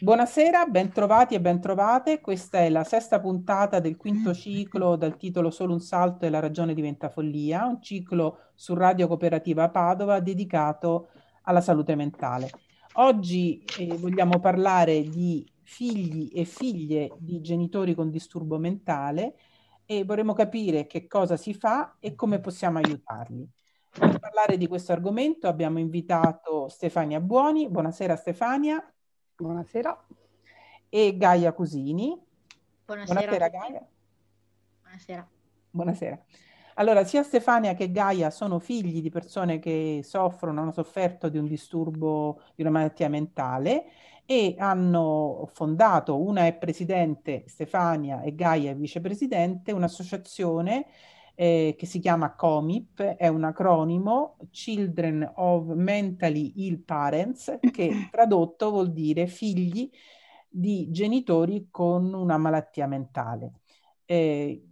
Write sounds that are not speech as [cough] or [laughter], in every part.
Buonasera, bentrovati e bentrovate. Questa è la sesta puntata del quinto ciclo dal titolo Solo un salto e la ragione diventa follia, un ciclo su Radio Cooperativa Padova dedicato alla salute mentale. Oggi eh, vogliamo parlare di figli e figlie di genitori con disturbo mentale e vorremmo capire che cosa si fa e come possiamo aiutarli. Per parlare di questo argomento abbiamo invitato Stefania Buoni. Buonasera Stefania. Buonasera. E Gaia Cusini. Buonasera. Buonasera Gaia. Buonasera. Buonasera. Allora, sia Stefania che Gaia sono figli di persone che soffrono, hanno sofferto di un disturbo, di una malattia mentale e hanno fondato, una è presidente, Stefania e Gaia è vicepresidente, un'associazione eh, che si chiama COMIP, è un acronimo Children of Mentally Ill Parents, che [laughs] tradotto vuol dire figli di genitori con una malattia mentale. Eh,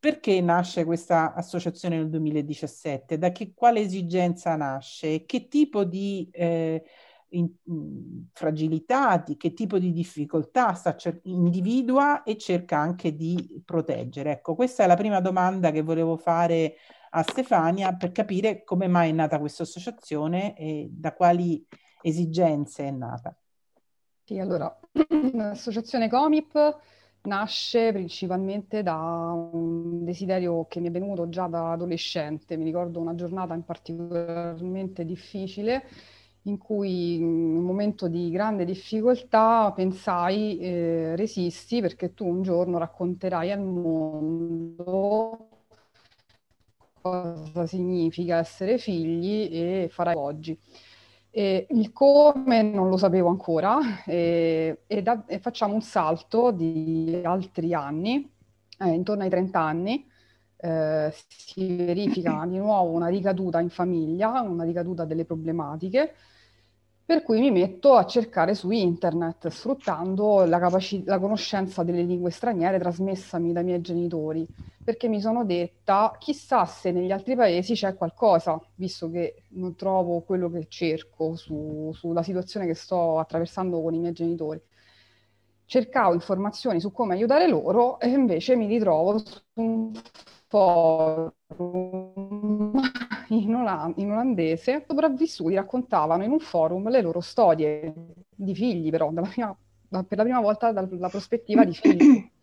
perché nasce questa associazione nel 2017? Da che, quale esigenza nasce? Che tipo di eh, in, in, fragilità, che tipo di difficoltà sta cer- individua e cerca anche di proteggere. Ecco, questa è la prima domanda che volevo fare a Stefania per capire come mai è nata questa associazione e da quali esigenze è nata. Sì, allora, l'associazione Comip nasce principalmente da un desiderio che mi è venuto già da adolescente. Mi ricordo una giornata particolarmente difficile in cui in un momento di grande difficoltà pensai eh, resisti perché tu un giorno racconterai al mondo cosa significa essere figli e farai oggi. E il come non lo sapevo ancora e, e, da, e facciamo un salto di altri anni, eh, intorno ai 30 anni, eh, si verifica di nuovo una ricaduta in famiglia, una ricaduta delle problematiche per cui mi metto a cercare su internet, sfruttando la, capaci- la conoscenza delle lingue straniere trasmessami dai miei genitori, perché mi sono detta, chissà se negli altri paesi c'è qualcosa, visto che non trovo quello che cerco su, sulla situazione che sto attraversando con i miei genitori. Cercavo informazioni su come aiutare loro e invece mi ritrovo su un forum [laughs] in, oland- in olandese, sopravvissuti raccontavano in un forum le loro storie di figli, però prima, per la prima volta dalla prospettiva di figli. [coughs]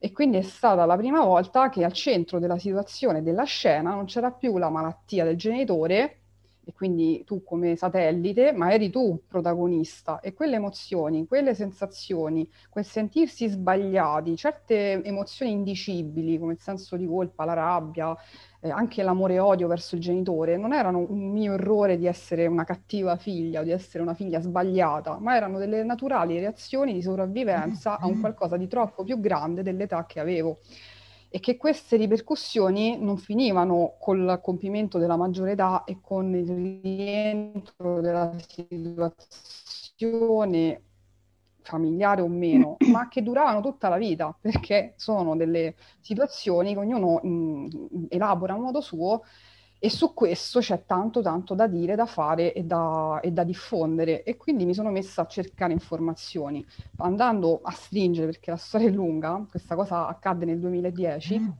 E quindi è stata la prima volta che al centro della situazione, della scena, non c'era più la malattia del genitore, e quindi tu come satellite, ma eri tu protagonista e quelle emozioni, quelle sensazioni, quel sentirsi sbagliati, certe emozioni indicibili come il senso di colpa, la rabbia, eh, anche l'amore e odio verso il genitore, non erano un mio errore di essere una cattiva figlia o di essere una figlia sbagliata, ma erano delle naturali reazioni di sopravvivenza a un qualcosa di troppo più grande dell'età che avevo e che queste ripercussioni non finivano col compimento della maggiore età e con il rientro della situazione familiare o meno, [clears throat] ma che duravano tutta la vita, perché sono delle situazioni che ognuno mh, elabora a modo suo e su questo c'è tanto tanto da dire, da fare e da, e da, diffondere. E quindi mi sono messa a cercare informazioni. Andando a stringere perché la storia è lunga questa cosa accadde nel 2010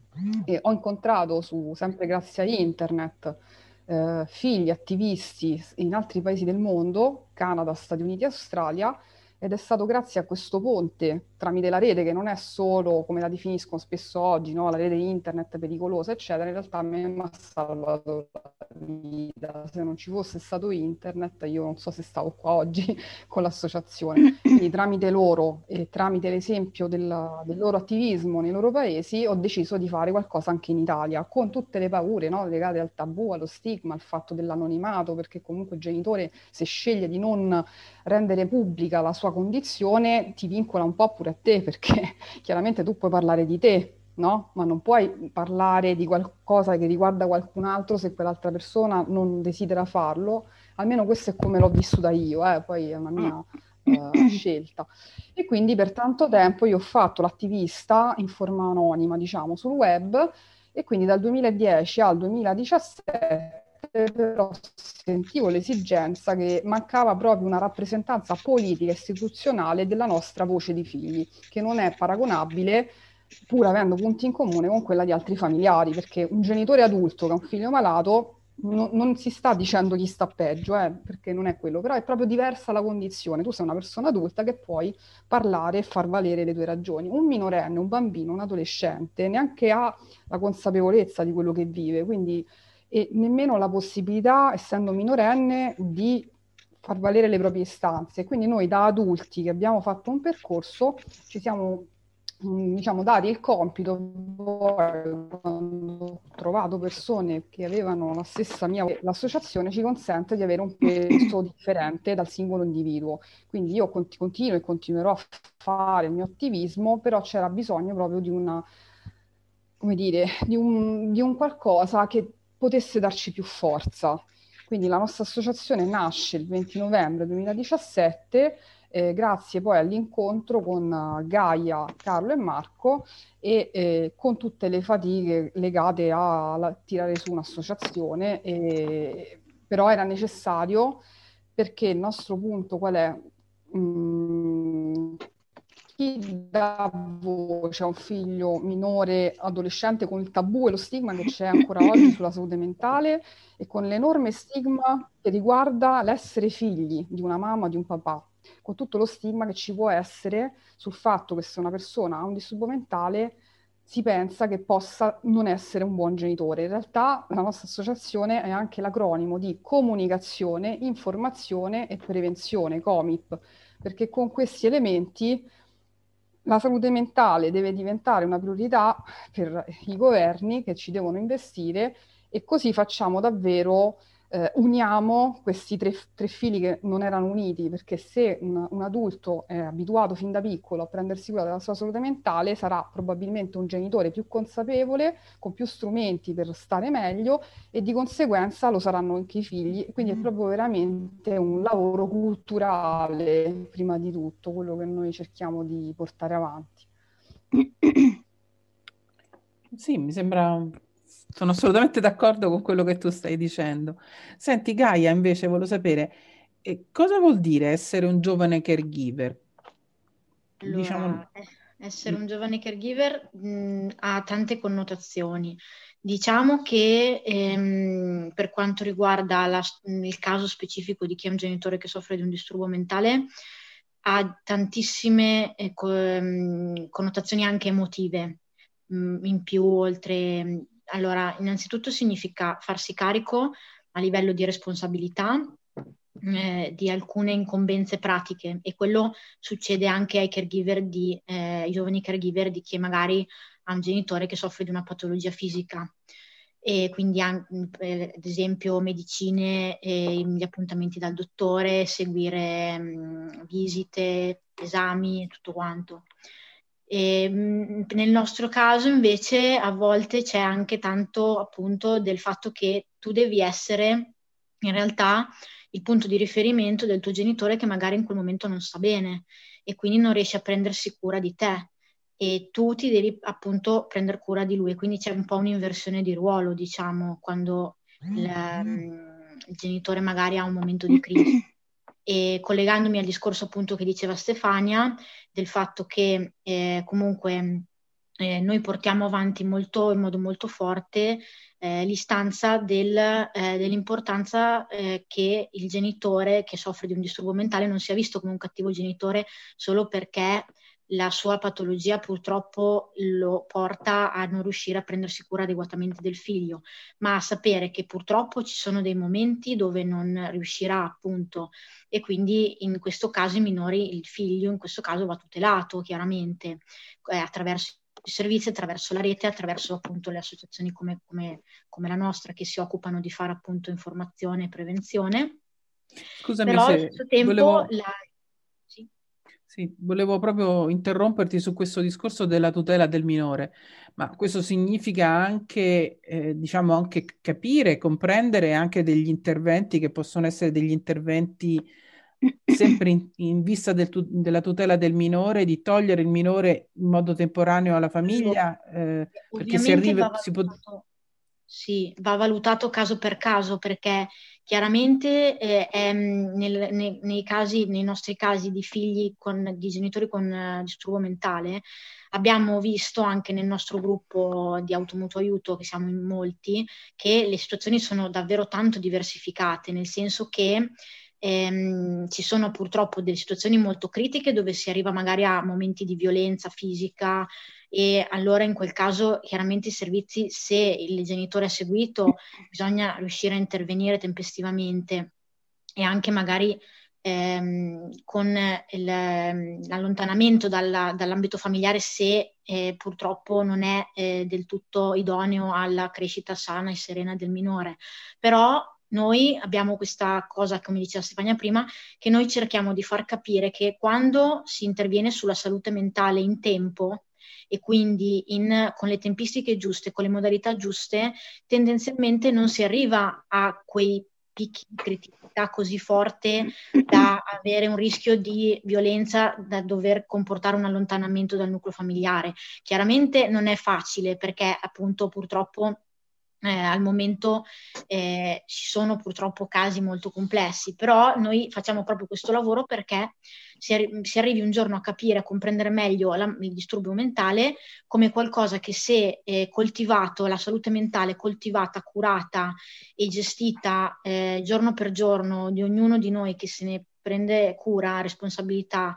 e ho incontrato su, sempre grazie a internet eh, figli attivisti in altri paesi del mondo Canada, Stati Uniti e Australia ed è stato grazie a questo ponte tramite la rete che non è solo, come la definiscono spesso oggi, no? la rete internet pericolosa, eccetera, in realtà mi ha salvato la vita. Se non ci fosse stato internet, io non so se stavo qua oggi [laughs] con l'associazione. Quindi tramite loro e tramite l'esempio del, del loro attivismo nei loro paesi ho deciso di fare qualcosa anche in Italia, con tutte le paure no? legate al tabù, allo stigma, al fatto dell'anonimato, perché comunque il genitore se sceglie di non rendere pubblica la sua condizione ti vincola un po' pure a te, perché [laughs] chiaramente tu puoi parlare di te, no? Ma non puoi parlare di qualcosa che riguarda qualcun altro se quell'altra persona non desidera farlo. Almeno questo è come l'ho vissuta io, eh? poi è una mia uh, scelta. E quindi per tanto tempo io ho fatto l'attivista in forma anonima, diciamo, sul web e quindi dal 2010 al 2017 però sentivo l'esigenza che mancava proprio una rappresentanza politica e istituzionale della nostra voce di figli, che non è paragonabile pur avendo punti in comune con quella di altri familiari, perché un genitore adulto che ha un figlio malato no, non si sta dicendo chi sta peggio, eh, perché non è quello, però è proprio diversa la condizione. Tu sei una persona adulta che puoi parlare e far valere le tue ragioni. Un minorenne, un bambino, un adolescente neanche ha la consapevolezza di quello che vive, quindi e nemmeno la possibilità, essendo minorenne, di far valere le proprie istanze. Quindi noi da adulti che abbiamo fatto un percorso ci siamo Mm, diciamo, dati il compito, quando ho trovato persone che avevano la stessa mia, l'associazione ci consente di avere un peso [coughs] differente dal singolo individuo. Quindi io continuo e continuerò a fare il mio attivismo, però c'era bisogno proprio di una, come dire, di un, di un qualcosa che potesse darci più forza. Quindi la nostra associazione nasce il 20 novembre 2017 eh, grazie poi all'incontro con uh, Gaia, Carlo e Marco e eh, con tutte le fatiche legate a, a tirare su un'associazione, eh, però era necessario perché il nostro punto qual è? Mm, chi dà voce a un figlio minore adolescente con il tabù e lo stigma che c'è ancora [coughs] oggi sulla salute mentale e con l'enorme stigma che riguarda l'essere figli di una mamma, o di un papà con tutto lo stigma che ci può essere sul fatto che se una persona ha un disturbo mentale si pensa che possa non essere un buon genitore. In realtà la nostra associazione è anche l'acronimo di comunicazione, informazione e prevenzione, COMIP, perché con questi elementi la salute mentale deve diventare una priorità per i governi che ci devono investire e così facciamo davvero eh, uniamo questi tre, tre, fili che non erano uniti, perché se un, un, adulto è abituato fin da piccolo a prendersi cura della sua salute mentale, sarà probabilmente un genitore più consapevole, con più strumenti per stare meglio e di conseguenza lo saranno anche i figli. Quindi è mm. proprio veramente un lavoro culturale, prima di tutto, quello che noi cerchiamo di portare avanti. Sì, mi sembra sono assolutamente d'accordo con quello che tu stai dicendo. Senti, Gaia, invece, volevo sapere eh, cosa vuol dire essere un giovane caregiver? Allora, diciamo... essere un giovane caregiver mh, ha tante connotazioni. Diciamo che ehm, per quanto riguarda la, il caso specifico di chi è un genitore che soffre di un disturbo mentale, ha tantissime eh, co- connotazioni anche emotive mh, in più, oltre allora, innanzitutto significa farsi carico a livello di responsabilità eh, di alcune incombenze pratiche e quello succede anche ai caregiver di, eh, giovani caregiver di chi magari ha un genitore che soffre di una patologia fisica e quindi eh, ad esempio medicine, gli appuntamenti dal dottore, seguire mh, visite, esami e tutto quanto. E, mh, nel nostro caso invece a volte c'è anche tanto appunto del fatto che tu devi essere in realtà il punto di riferimento del tuo genitore che magari in quel momento non sta bene e quindi non riesce a prendersi cura di te. E tu ti devi appunto prendere cura di lui, quindi c'è un po' un'inversione di ruolo, diciamo, quando il, mm, il genitore magari ha un momento di crisi. E collegandomi al discorso appunto che diceva Stefania, del fatto che eh, comunque eh, noi portiamo avanti molto, in modo molto forte eh, l'istanza del, eh, dell'importanza eh, che il genitore che soffre di un disturbo mentale non sia visto come un cattivo genitore solo perché la sua patologia purtroppo lo porta a non riuscire a prendersi cura adeguatamente del figlio, ma a sapere che purtroppo ci sono dei momenti dove non riuscirà appunto e quindi in questo caso i minori, il figlio in questo caso va tutelato chiaramente eh, attraverso i servizi, attraverso la rete, attraverso appunto le associazioni come, come, come la nostra che si occupano di fare appunto informazione e prevenzione. Scusami Però se allo stesso tempo volevo... la, sì, volevo proprio interromperti su questo discorso della tutela del minore, ma questo significa anche, eh, diciamo, anche capire, comprendere anche degli interventi che possono essere degli interventi sempre in, in vista del tu- della tutela del minore, di togliere il minore in modo temporaneo alla famiglia, eh, perché si arriva, si può... sì, va valutato caso per caso perché chiaramente eh, è, nel, nei, nei, casi, nei nostri casi di figli con, di genitori con uh, disturbo mentale abbiamo visto anche nel nostro gruppo di automutuo aiuto, che siamo in molti, che le situazioni sono davvero tanto diversificate, nel senso che ehm, ci sono purtroppo delle situazioni molto critiche dove si arriva magari a momenti di violenza fisica e allora in quel caso chiaramente i servizi, se il genitore ha seguito, [laughs] bisogna riuscire a intervenire tempestivamente e anche magari ehm, con il, l'allontanamento dalla, dall'ambito familiare se eh, purtroppo non è eh, del tutto idoneo alla crescita sana e serena del minore. Però noi abbiamo questa cosa, come diceva Stefania prima, che noi cerchiamo di far capire che quando si interviene sulla salute mentale in tempo, e quindi in, con le tempistiche giuste, con le modalità giuste, tendenzialmente non si arriva a quei picchi di criticità così forte da avere un rischio di violenza da dover comportare un allontanamento dal nucleo familiare. Chiaramente non è facile perché appunto purtroppo eh, al momento eh, ci sono purtroppo casi molto complessi, però noi facciamo proprio questo lavoro perché si, arri- si arrivi un giorno a capire, a comprendere meglio la, il disturbo mentale come qualcosa che se eh, coltivato, la salute mentale coltivata, curata e gestita eh, giorno per giorno di ognuno di noi che se ne prende cura, responsabilità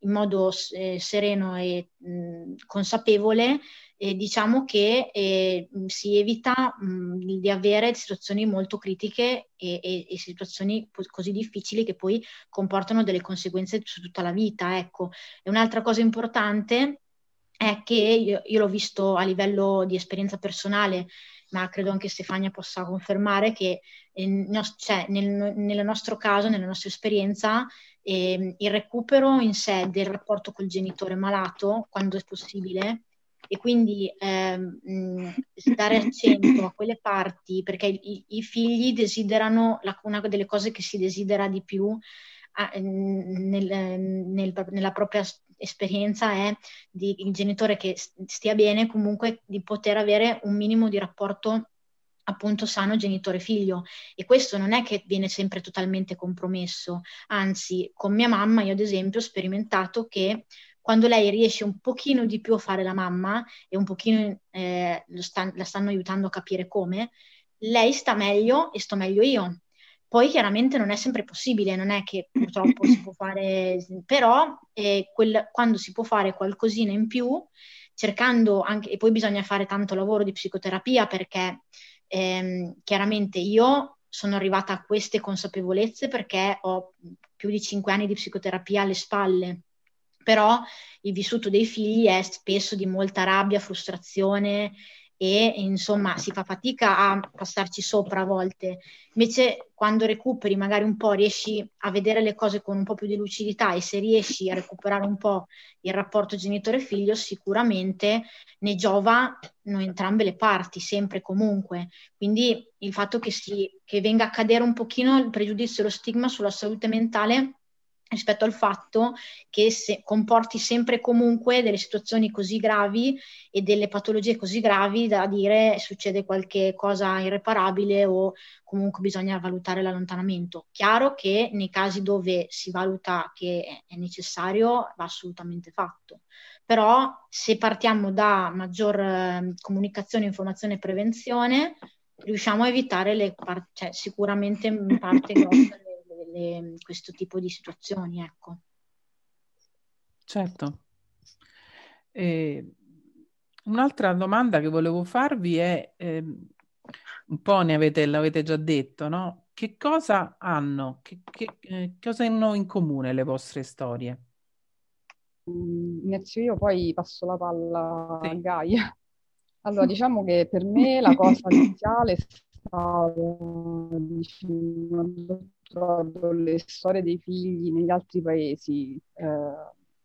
in modo eh, sereno e mh, consapevole, eh, diciamo che eh, si evita mh, di avere situazioni molto critiche e, e, e, situazioni così difficili che poi comportano delle conseguenze su tutta la vita. Ecco. E un'altra cosa importante è che io, io l'ho visto a livello di esperienza personale, ma credo anche Stefania possa confermare che eh, cioè, nel, nel, nostro caso, nella nostra esperienza, eh, il recupero in sé del rapporto col genitore malato, quando è possibile, e quindi ehm, dare accento a quelle parti, perché i, i figli desiderano, la, una delle cose che si desidera di più a, nel, nel, nella propria esperienza è di il genitore che stia bene, comunque di poter avere un minimo di rapporto appunto sano genitore-figlio. E questo non è che viene sempre totalmente compromesso, anzi con mia mamma io ad esempio ho sperimentato che quando lei riesce un pochino di più a fare la mamma e un pochino eh, sta, la stanno aiutando a capire come, lei sta meglio e sto meglio io. Poi chiaramente non è sempre possibile, non è che [clears throat] purtroppo si può fare, però eh, quel, quando si può fare qualcosina in più, cercando anche, e poi bisogna fare tanto lavoro di psicoterapia perché ehm, chiaramente io sono arrivata a queste consapevolezze perché ho più di cinque anni di psicoterapia alle spalle però il vissuto dei figli è spesso di molta rabbia, frustrazione e insomma si fa fatica a passarci sopra a volte. Invece quando recuperi magari un po' riesci a vedere le cose con un po' più di lucidità e se riesci a recuperare un po' il rapporto genitore-figlio sicuramente ne giova entrambe le parti, sempre e comunque. Quindi il fatto che, si, che venga a cadere un pochino il pregiudizio e lo stigma sulla salute mentale rispetto al fatto che se comporti sempre e comunque delle situazioni così gravi e delle patologie così gravi da dire succede qualche cosa irreparabile o comunque bisogna valutare l'allontanamento. Chiaro che nei casi dove si valuta che è necessario va assolutamente fatto. Però se partiamo da maggior eh, comunicazione, informazione e prevenzione, riusciamo a evitare le par- cioè, sicuramente in parte [coughs] grossa le, questo tipo di situazioni. Ecco. Certo. E un'altra domanda che volevo farvi è, eh, un po' ne avete, l'avete già detto, no? Che cosa hanno, che, che eh, cosa hanno in comune le vostre storie? Mm, inizio io, poi passo la palla sì. a Gaia. [laughs] Allora, diciamo che per me la cosa iniziale è stata diciamo, trovato le storie dei figli negli altri paesi eh,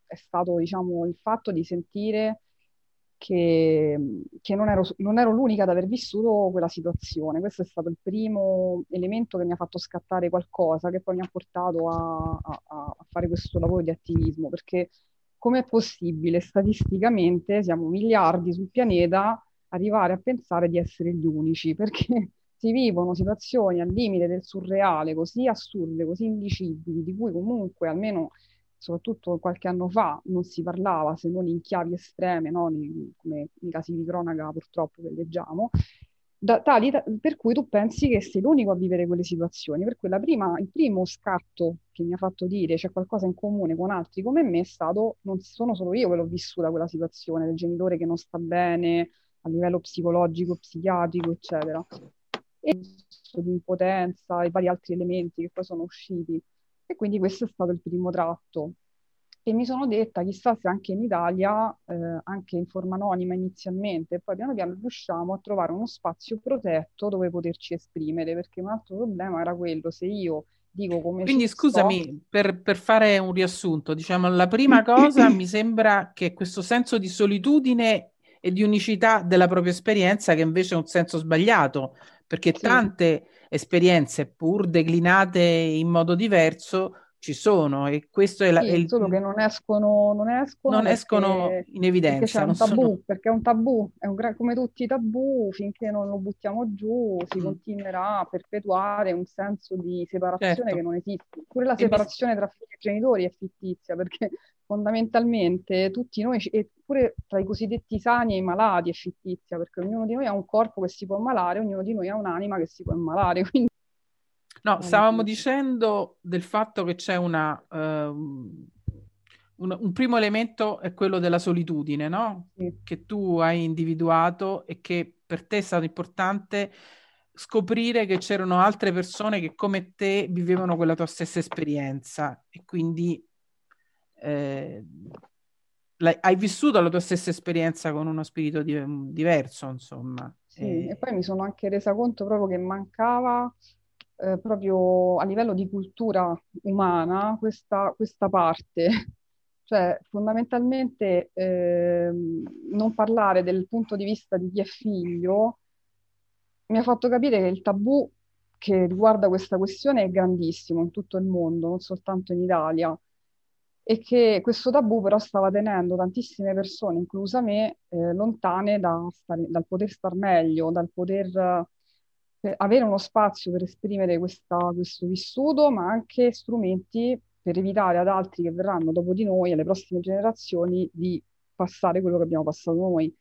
è stato diciamo, il fatto di sentire che, che non, ero, non, ero, l'unica ad aver vissuto quella situazione. Questo è stato il primo elemento che mi ha fatto scattare qualcosa, che poi mi ha portato a, a, a fare questo lavoro di attivismo, perché com'è possibile statisticamente, siamo miliardi sul pianeta, arrivare a pensare di essere gli unici, perché si vivono situazioni al limite del surreale, così assurde, così indicibili, di cui comunque almeno soprattutto qualche anno fa non si parlava se non in chiavi estreme, no? come nei casi di cronaca purtroppo che leggiamo, da, tali per cui tu pensi che sei l'unico a vivere quelle situazioni. Per cui prima, il primo scatto che mi ha fatto dire c'è qualcosa in comune con altri come me è stato, non sono solo io che l'ho vissuta quella situazione, del genitore che non sta bene a livello psicologico, psichiatrico, eccetera. E di impotenza e vari altri elementi che poi sono usciti. E quindi questo è stato il primo tratto e mi sono detta chissà se anche in Italia, eh, anche in forma anonima inizialmente, poi piano piano riusciamo a trovare uno spazio protetto dove poterci esprimere, perché un altro problema era quello, se io dico come... Quindi scusami, sto... per, per, fare un riassunto, diciamo, la prima [clears throat] cosa mi sembra che questo senso di solitudine e di unicità della propria esperienza, che invece è un senso sbagliato, perché sì. tante esperienze, pur declinate in modo diverso, ci sono e questo è, la, sì, è il... solo che non escono, non escono, non perché, escono in evidenza. Perché tabù, sono... perché è un tabù, è un, come tutti i tabù, finché non lo buttiamo giù si mm. continuerà a perpetuare un senso di separazione certo. che non esiste. Pure la separazione e... tra figli e genitori è fittizia, perché fondamentalmente tutti noi, e pure tra i cosiddetti sani e i malati è fittizia, perché ognuno di noi ha un corpo che si può ammalare, ognuno di noi ha un'anima che si può ammalare, [laughs] quindi No, stavamo dicendo del fatto che c'è una, uh, un, un, primo elemento è quello della solitudine, no? Sì. Che tu hai individuato e che per te è stato importante scoprire che c'erano altre persone che come te vivevano quella tua stessa esperienza e quindi eh, hai vissuto la tua stessa esperienza con uno spirito di, diverso, insomma. Sì, e... e poi mi sono anche resa conto proprio che mancava eh, proprio a livello di cultura umana questa, questa parte, [laughs] cioè fondamentalmente eh, non parlare del punto di vista di chi è figlio mi ha fatto capire che il tabù che riguarda questa questione è grandissimo in tutto il mondo, non soltanto in Italia, e che questo tabù però stava tenendo tantissime persone, inclusa me, eh, lontane da stare, dal poter star meglio, dal poter avere uno spazio per esprimere questa, questo vissuto, ma anche strumenti per evitare ad altri che verranno dopo di noi, alle prossime generazioni, di passare quello che abbiamo passato noi.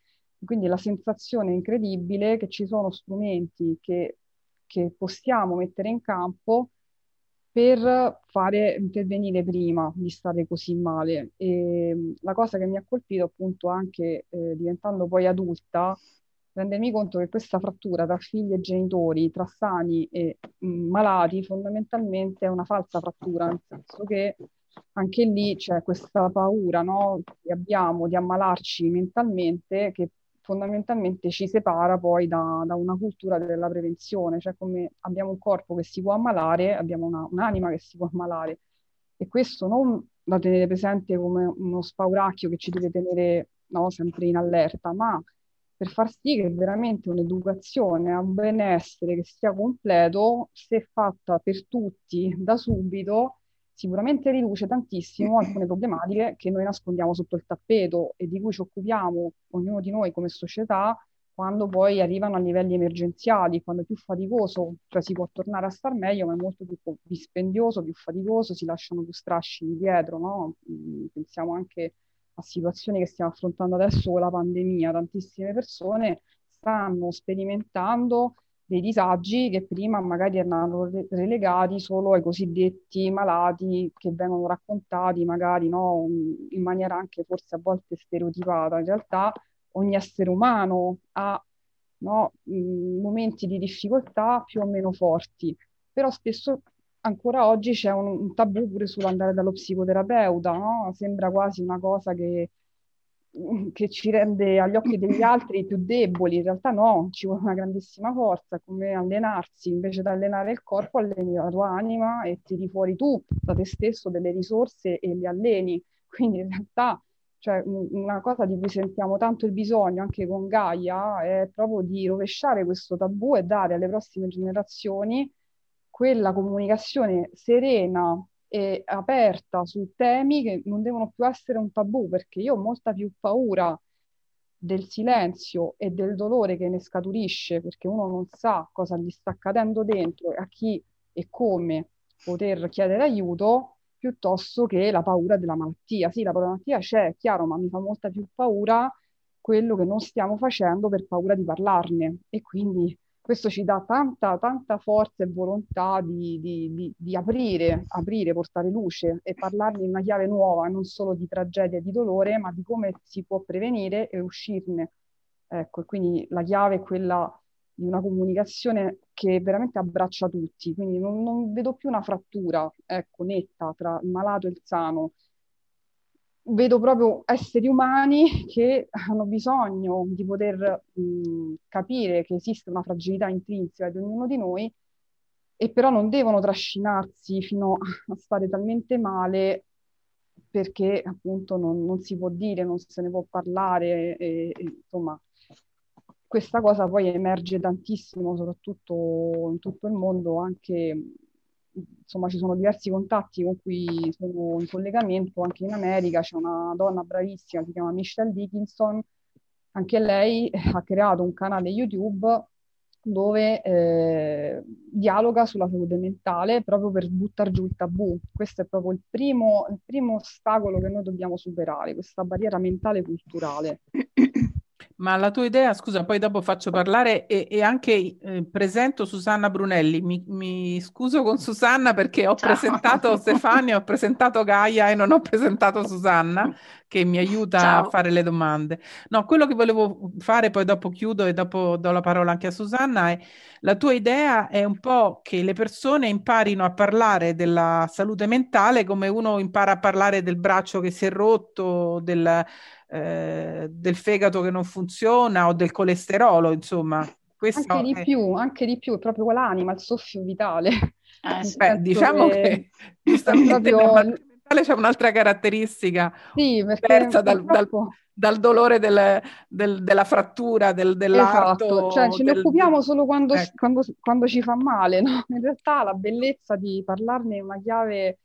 Quindi la sensazione incredibile che ci sono strumenti che, che possiamo mettere in campo per fare intervenire prima di stare così male. E la cosa che mi ha colpito appunto anche eh, diventando poi adulta rendermi conto che questa frattura tra figli e genitori, tra sani e mh, malati, fondamentalmente è una falsa frattura, nel senso che anche lì c'è questa paura no, che abbiamo di ammalarci mentalmente che fondamentalmente ci separa poi da, da, una cultura della prevenzione, cioè come abbiamo un corpo che si può ammalare, abbiamo una, un'anima che si può ammalare. E questo non da tenere presente come uno spauracchio che ci deve tenere no, sempre in allerta, ma per far sì che veramente un'educazione a un benessere che sia completo, se fatta per tutti da subito, sicuramente riduce tantissimo [clears throat] alcune problematiche che noi nascondiamo sotto il tappeto e di cui ci occupiamo ognuno di noi come società quando poi arrivano a livelli emergenziali, quando è più faticoso, cioè si può tornare a star meglio, ma è molto più dispendioso, più faticoso, si lasciano più strascichi dietro, no? Mm, pensiamo anche situazioni che stiamo affrontando adesso con la pandemia, tantissime persone stanno sperimentando dei disagi che prima magari erano relegati solo ai cosiddetti malati che vengono raccontati magari no, in maniera anche forse a volte stereotipata. In realtà ogni essere umano ha no, momenti di difficoltà più o meno forti, però spesso ancora oggi c'è un, un tabù pure sull'andare dallo psicoterapeuta, no? Sembra quasi una cosa che, che ci rende agli occhi degli [coughs] altri più deboli, in realtà no, ci vuole una grandissima forza, come allenarsi, invece di allenare il corpo, alleni la tua anima e tiri fuori tu da te stesso delle risorse e le alleni. Quindi in realtà cioè, una cosa di cui sentiamo tanto il bisogno anche con Gaia è proprio di rovesciare questo tabù e dare alle prossime generazioni quella comunicazione serena e aperta su temi che non devono più essere un tabù, perché io ho molta più paura del silenzio e del dolore che ne scaturisce perché uno non sa cosa gli sta accadendo dentro e a chi e come poter chiedere aiuto piuttosto che la paura della malattia. Sì, la malattia c'è, è chiaro, ma mi fa molta più paura quello che non stiamo facendo per paura di parlarne e quindi questo ci dà tanta, tanta forza e volontà di, di, di, di, aprire, aprire, portare luce e parlarne in una chiave nuova, non solo di tragedia e di dolore, ma di come si può prevenire e uscirne. Ecco, e quindi la chiave è quella di una comunicazione che veramente abbraccia tutti, quindi non, non vedo più una frattura, ecco, netta tra il malato e il sano, vedo proprio esseri umani [laughs] che hanno bisogno di poter mh, capire che esiste una fragilità intrinseca di ognuno di noi e però non devono trascinarsi fino a stare talmente male perché appunto non, non si può dire, non se ne può parlare e, e, insomma questa cosa poi emerge tantissimo soprattutto in tutto il mondo anche insomma ci sono diversi contatti con cui sono in collegamento, anche in America c'è una donna bravissima, si chiama Michelle Dickinson, anche lei ha creato un canale YouTube dove eh, dialoga sulla salute mentale proprio per buttare giù il tabù. Questo è proprio il primo, il primo ostacolo che noi dobbiamo superare, questa barriera mentale culturale. [coughs] Ma la tua idea, scusa, poi dopo faccio parlare e, e anche eh, presento Susanna Brunelli. Mi, mi, scuso con Susanna perché ho Ciao. presentato Stefania, ho presentato Gaia e non ho presentato Susanna che mi aiuta Ciao. a fare le domande. No, quello che volevo fare, poi dopo chiudo e dopo do la parola anche a Susanna, è la tua idea è un po' che le persone imparino a parlare della salute mentale come uno impara a parlare del braccio che si è rotto, del eh, del fegato che non funziona o del colesterolo, insomma. Questo anche di più, anche di più, è proprio quell'anima, il soffio vitale. Eh, [laughs] beh, diciamo che, che [laughs] proprio... [laughs] c'è un'altra caratteristica sì, diversa dal, dal, dal, dolore del, del, della frattura, del, dell'arto. Esatto, cioè ce ne occupiamo solo quando, ecco. quando, quando, ci fa male, no? In realtà la bellezza di parlarne in una chiave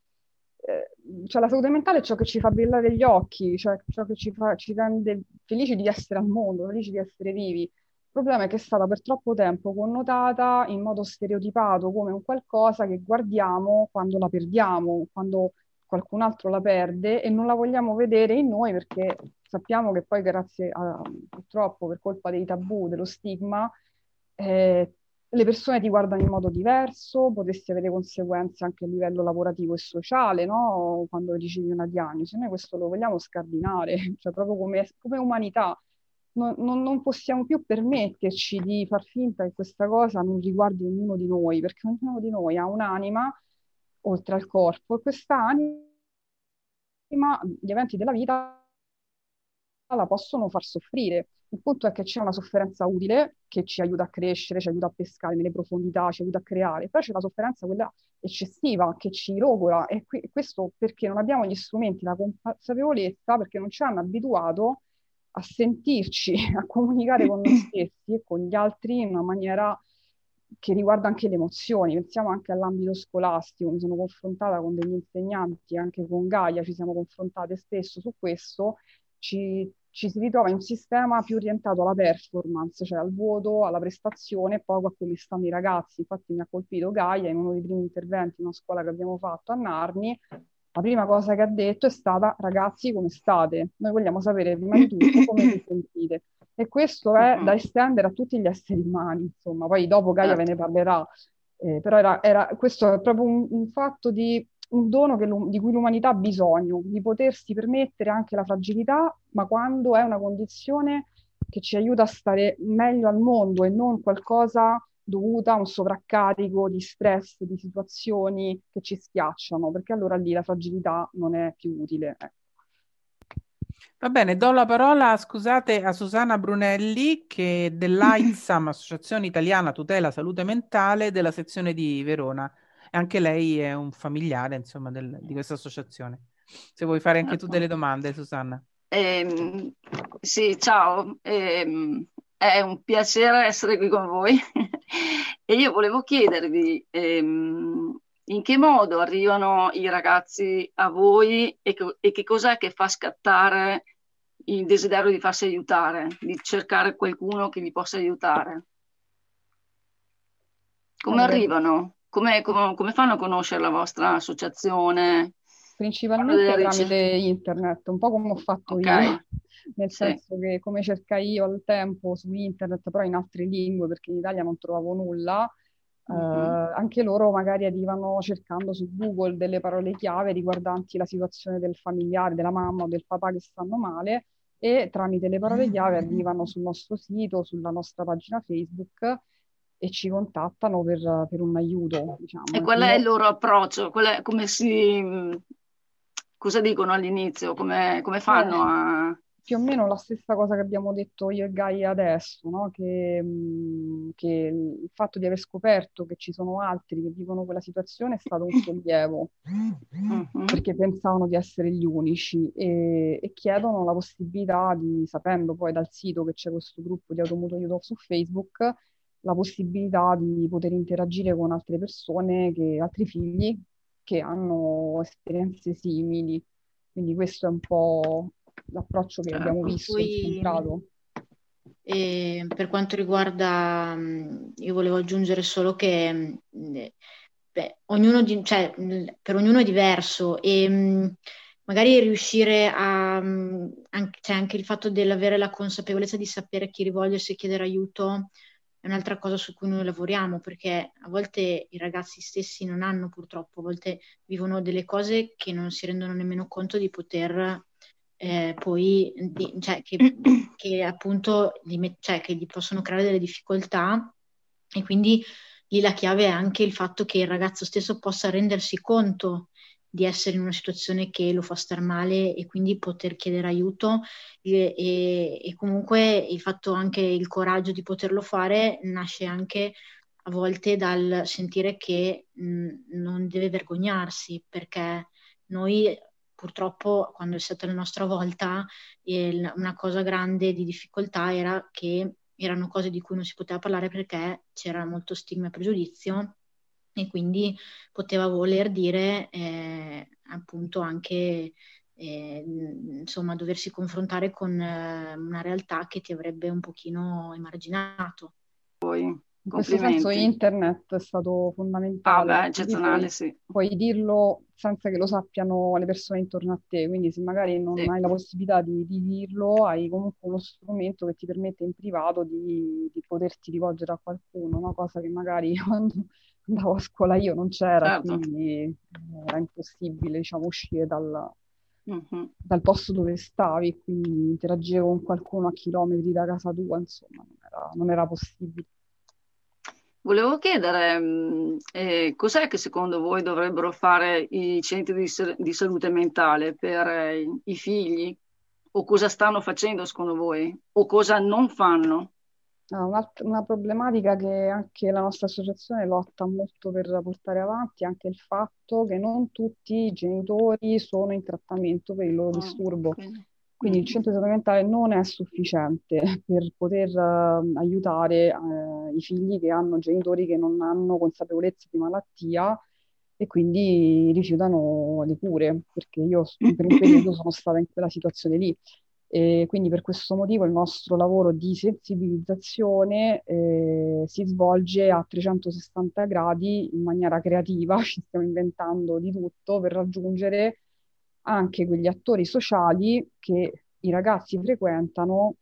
cioè la salute mentale è ciò che ci fa brillare gli occhi, cioè ciò che ci, fa, ci rende felici di essere al mondo, felici di essere vivi. Il problema è che è stata per troppo tempo connotata in modo stereotipato come un qualcosa che guardiamo quando la perdiamo, quando qualcun altro la perde e non la vogliamo vedere in noi perché sappiamo che poi grazie a, purtroppo per colpa dei tabù, dello stigma, eh, le persone ti guardano in modo diverso, potresti avere conseguenze anche a livello lavorativo e sociale, no? Quando ricevi una diagnosi. Noi questo lo vogliamo scardinare, [laughs] cioè proprio come, come umanità. Non, non, possiamo più permetterci di far finta che questa cosa non riguardi ognuno di noi, perché ognuno di noi ha un'anima oltre al corpo e questa anima, gli eventi della vita la possono far soffrire il punto è che c'è una sofferenza utile che ci aiuta a crescere, ci aiuta a pescare nelle profondità, ci aiuta a creare, poi c'è la sofferenza quella eccessiva che ci rogola e qui, questo perché non abbiamo gli strumenti, la consapevolezza, perché non ci hanno abituato a sentirci, [laughs] a comunicare con noi [clears throat] stessi e con gli altri in una maniera che riguarda anche le emozioni. Pensiamo anche all'ambito scolastico, mi sono confrontata con degli insegnanti, anche con Gaia ci siamo confrontate spesso su questo, ci, ci si ritrova in un sistema più orientato alla performance, cioè al voto, alla prestazione e poco a come stanno i ragazzi. Infatti mi ha colpito Gaia in uno dei primi interventi in una scuola che abbiamo fatto a Narni. La prima cosa che ha detto è stata ragazzi come state? Noi vogliamo sapere prima di tutto [coughs] come vi sentite. E questo è da estendere a tutti gli esseri umani, insomma, poi dopo Gaia ve ne parlerà. Eh, però era, era, questo è proprio un, un fatto di un dono di cui l'umanità ha bisogno, di potersi permettere anche la fragilità, ma quando è una condizione che ci aiuta a stare meglio al mondo e non qualcosa dovuta a un sovraccarico di stress, di situazioni che ci schiacciano, perché allora lì la fragilità non è più utile. Ecco. Va bene, do la parola, scusate, a Susanna Brunelli, che dell'AISAM, Associazione Italiana Tutela Salute Mentale, della sezione di Verona anche lei è un familiare, insomma, del, di questa associazione. Se vuoi fare anche tu delle domande, Susanna. Eh, sì, ciao, eh, è un piacere essere qui con voi [laughs] e io volevo chiedervi ehm, in che modo arrivano i ragazzi a voi e, co- e che cos'è che fa scattare il desiderio di farsi aiutare, di cercare qualcuno che li possa aiutare. Come allora. arrivano? Come, come, come, fanno a conoscere la vostra associazione? Principalmente tramite internet, un po' come ho fatto okay. io, nel sì. senso che come cercai io al tempo su internet, però in altre lingue, perché in Italia non trovavo nulla, eh, anche loro magari arrivano cercando su Google delle parole chiave riguardanti la situazione del familiare, della mamma o del papà che stanno male e tramite le parole chiave [laughs] arrivano sul nostro sito, sulla nostra pagina Facebook e ci contattano per, per un aiuto. Diciamo. E qual è il loro approccio? È, come si, cosa dicono all'inizio? Come, come fanno eh, a... Più o meno la stessa cosa che abbiamo detto io e Gaia adesso, no? che, che, il fatto di aver scoperto che ci sono altri che vivono quella situazione è stato un [laughs] sollievo, mm-hmm. perché pensavano di essere gli unici e, e, chiedono la possibilità di, sapendo poi dal sito che c'è questo gruppo di automutuo aiuto su Facebook, la possibilità di poter interagire con altre persone, che, altri figli che hanno esperienze simili. Quindi questo è un po' l'approccio che abbiamo ecco, visto, Poi, E per quanto riguarda, io volevo aggiungere solo che beh, ognuno di, cioè, per ognuno è diverso e magari riuscire a, anche, cioè anche il fatto dell'avere la consapevolezza di sapere a chi rivolgersi e chiedere aiuto è un'altra cosa su cui noi lavoriamo perché a volte i ragazzi stessi non hanno purtroppo, a volte vivono delle cose che non si rendono nemmeno conto di poter eh, poi, di, cioè che, [coughs] che appunto gli, cioè, che gli possono creare delle difficoltà e quindi lì la chiave è anche il fatto che il ragazzo stesso possa rendersi conto di essere in una situazione che lo fa star male e quindi poter chiedere aiuto. E, e, e comunque il fatto anche il coraggio di poterlo fare nasce anche a volte dal sentire che mh, non deve vergognarsi perché noi purtroppo quando è stata la nostra volta eh, una cosa grande di difficoltà era che erano cose di cui non si poteva parlare perché c'era molto stigma e pregiudizio e quindi poteva voler dire eh, appunto anche eh, insomma doversi confrontare con eh, una realtà che ti avrebbe un pochino emarginato. Poi. In questo senso internet è stato fondamentale. Ah, beh, eccezionale, puoi, sì. Puoi dirlo senza che lo sappiano le persone intorno a te, quindi se magari non sì. hai la possibilità di, di, dirlo, hai comunque uno strumento che ti permette in privato di, di poterti rivolgere a qualcuno, una cosa che magari [laughs] quando andavo a [laughs] scuola io non c'era, certo. quindi eh, era impossibile, diciamo, uscire dal, mm-hmm. dal posto dove stavi, quindi interagivo con qualcuno a chilometri da casa tua, insomma, non era, non era possibile. Volevo chiedere, eh, cos'è che secondo voi dovrebbero fare i centri di, di salute mentale per eh, i figli? O cosa stanno facendo secondo voi? O cosa non fanno? Una, una problematica che anche la nostra associazione lotta molto per portare avanti è anche il fatto che non tutti i genitori sono in trattamento per il loro ah, disturbo. Okay. Quindi il centro di salute mentale non è sufficiente [laughs] per poter uh, aiutare uh, i figli che hanno genitori che non hanno consapevolezza di malattia e quindi rifiutano le cure, perché io per un periodo sono stata in quella situazione lì. E quindi per questo motivo il nostro lavoro di sensibilizzazione eh, si svolge a 360 gradi in maniera creativa, [laughs] ci stiamo inventando di tutto per raggiungere anche quegli attori sociali che i ragazzi frequentano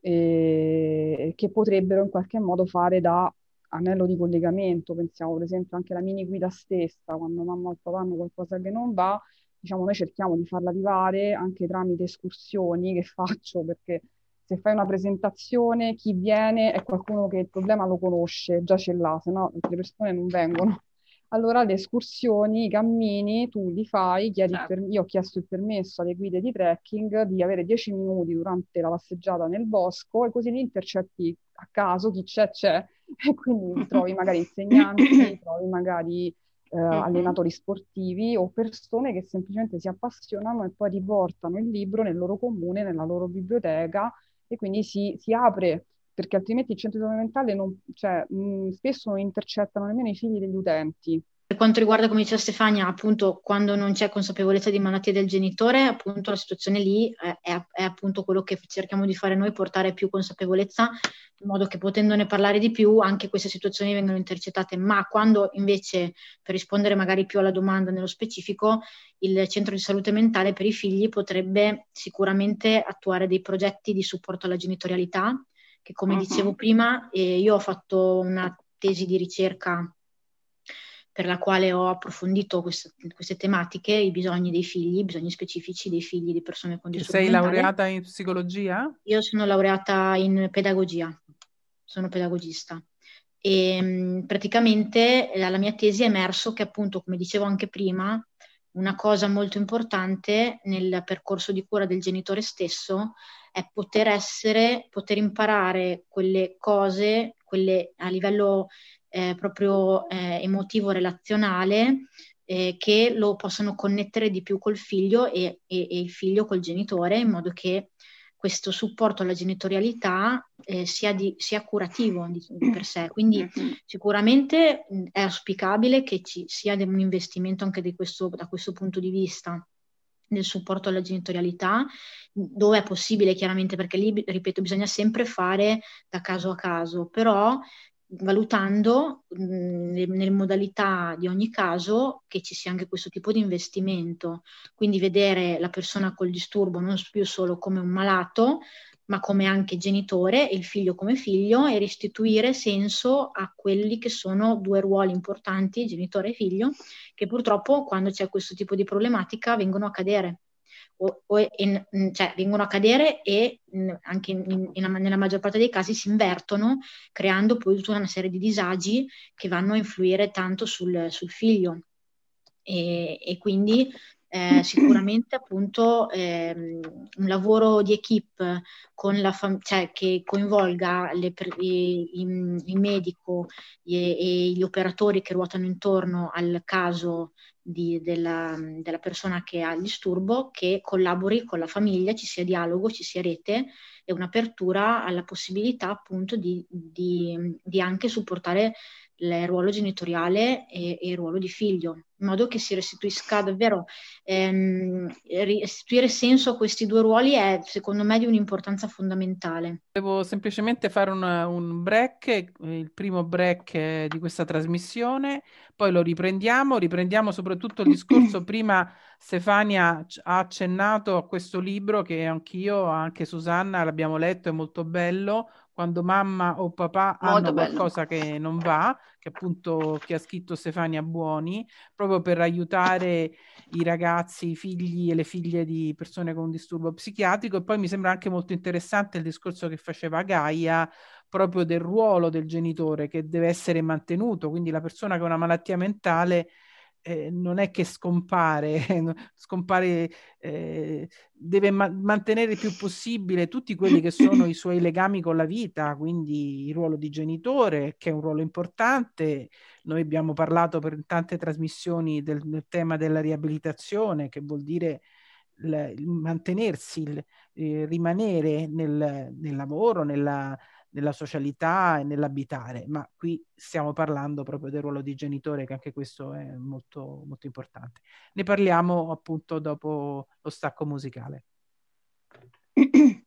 eh, che potrebbero in qualche modo fare da anello di collegamento. Pensiamo per esempio anche alla mini guida stessa, quando mamma o papà hanno qualcosa che non va, diciamo, noi cerchiamo di farla arrivare anche tramite escursioni che [laughs] faccio, perché se fai una presentazione, chi viene è qualcuno che il problema lo conosce, già ce l'ha, se no le persone non vengono. [laughs] Allora le escursioni, i cammini, tu li fai, chiedi per... io ho chiesto il permesso alle guide di trekking di avere 10 minuti durante la passeggiata nel bosco e così li intercetti a caso, chi c'è c'è, [laughs] e quindi trovi magari insegnanti, [coughs] trovi magari eh, allenatori sportivi o persone che semplicemente si appassionano e poi riportano il libro nel loro comune, nella loro biblioteca e quindi si, si apre perché altrimenti il centro di salute mentale non, cioè, mh, spesso non intercettano nemmeno i figli degli utenti, Per quanto riguarda, come diceva Stefania, appunto quando non c'è consapevolezza di malattie del genitore, appunto la situazione lì è, è, è, appunto quello che cerchiamo di fare noi, portare più consapevolezza, in modo che potendone parlare di più anche queste situazioni vengano intercettate. Ma quando invece, per rispondere magari più alla domanda nello specifico, il centro di salute mentale per i figli potrebbe sicuramente attuare dei progetti di supporto alla genitorialità, che come uh-huh. dicevo prima, eh, io ho fatto una tesi di ricerca per la quale ho approfondito queste, queste, tematiche, i bisogni dei figli, i bisogni specifici dei figli di persone con disturbo Sei laureata in psicologia? Io sono laureata in pedagogia, sono pedagogista. E praticamente dalla mia tesi è emerso che appunto, come dicevo anche prima, una cosa molto importante nel percorso di cura del genitore stesso è poter essere, poter imparare quelle cose, quelle a livello eh, proprio eh, emotivo relazionale eh, che lo possano connettere di più col figlio e, e, e, il figlio col genitore in modo che questo supporto alla genitorialità eh, sia, di, sia, curativo di, di, per sé. Quindi sicuramente è auspicabile che ci sia un investimento anche questo, da questo punto di vista nel supporto alla genitorialità, dove è possibile chiaramente, perché lì, ripeto, bisogna sempre fare da caso a caso, però valutando mh, nelle modalità di ogni caso che ci sia anche questo tipo di investimento, quindi vedere la persona col disturbo non più solo come un malato, ma come anche genitore e il figlio come figlio e restituire senso a quelli che sono due ruoli importanti, genitore e figlio, che purtroppo quando c'è questo tipo di problematica vengono a cadere o, o in, cioè, vengono a cadere e anche in, in, nella maggior parte dei casi si invertono, creando poi tutta una serie di disagi che vanno a influire tanto sul, sul figlio. E, e, quindi eh, sicuramente appunto eh, un lavoro di equip con la fam- cioè, che coinvolga le, i, i, il medico e, e, gli operatori che ruotano intorno al caso di, della, della, persona che ha il disturbo, che collabori con la famiglia, ci sia dialogo, ci sia rete e un'apertura alla possibilità appunto di, di, di anche supportare il ruolo genitoriale e, e, il ruolo di figlio, in modo che si restituisca davvero. Ehm, restituire senso a questi due ruoli è secondo me di un'importanza fondamentale. Devo semplicemente fare un, un break, il primo break di questa trasmissione, poi lo riprendiamo, riprendiamo soprattutto il discorso [clears throat] prima. Stefania ha accennato a questo libro che anch'io, anche Susanna, l'abbiamo letto, è molto bello, quando mamma o papà Molto hanno bello. qualcosa che non va, che appunto che ha scritto Stefania Buoni, proprio per aiutare i ragazzi, i figli e le figlie di persone con un disturbo psichiatrico. E poi mi sembra anche molto interessante il discorso che faceva Gaia proprio del ruolo del genitore che deve essere mantenuto, quindi la persona che ha una malattia mentale eh, non è che scompare, [laughs] scompare eh, deve ma- mantenere il più possibile tutti quelli che sono i suoi legami con la vita, quindi il ruolo di genitore, che è un ruolo importante. Noi abbiamo parlato per tante trasmissioni del, del tema della riabilitazione, che vuol dire il, mantenersi, il, eh, rimanere nel, nel lavoro, nella nella socialità e nell'abitare, ma qui stiamo parlando proprio del ruolo di genitore, che anche questo è molto, molto importante. Ne parliamo appunto dopo lo stacco musicale. [clears throat]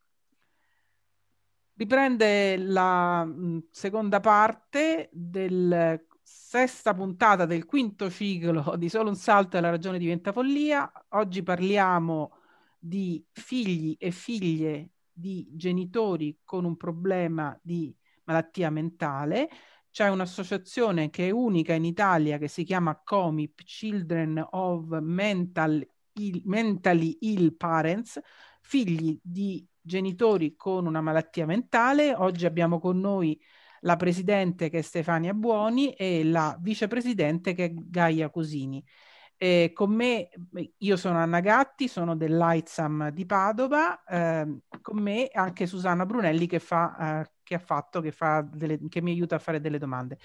Riprende la seconda parte della sesta puntata del quinto ciclo di Solo un salto e la ragione diventa follia. Oggi parliamo di figli e figlie di genitori con un problema di malattia mentale. C'è un'associazione che è unica in Italia che si chiama COMIP, Children of Mental Ill, Mentally Ill Parents, figli di genitori con una malattia mentale. Oggi abbiamo con noi la presidente che è Stefania Buoni e la vicepresidente che è Gaia Cosini. Eh, con me, io sono Anna Gatti, sono dell'AITSAM di Padova, eh, con me anche Susanna Brunelli che, fa, eh, che ha fatto, che, fa delle, che mi aiuta a fare delle domande.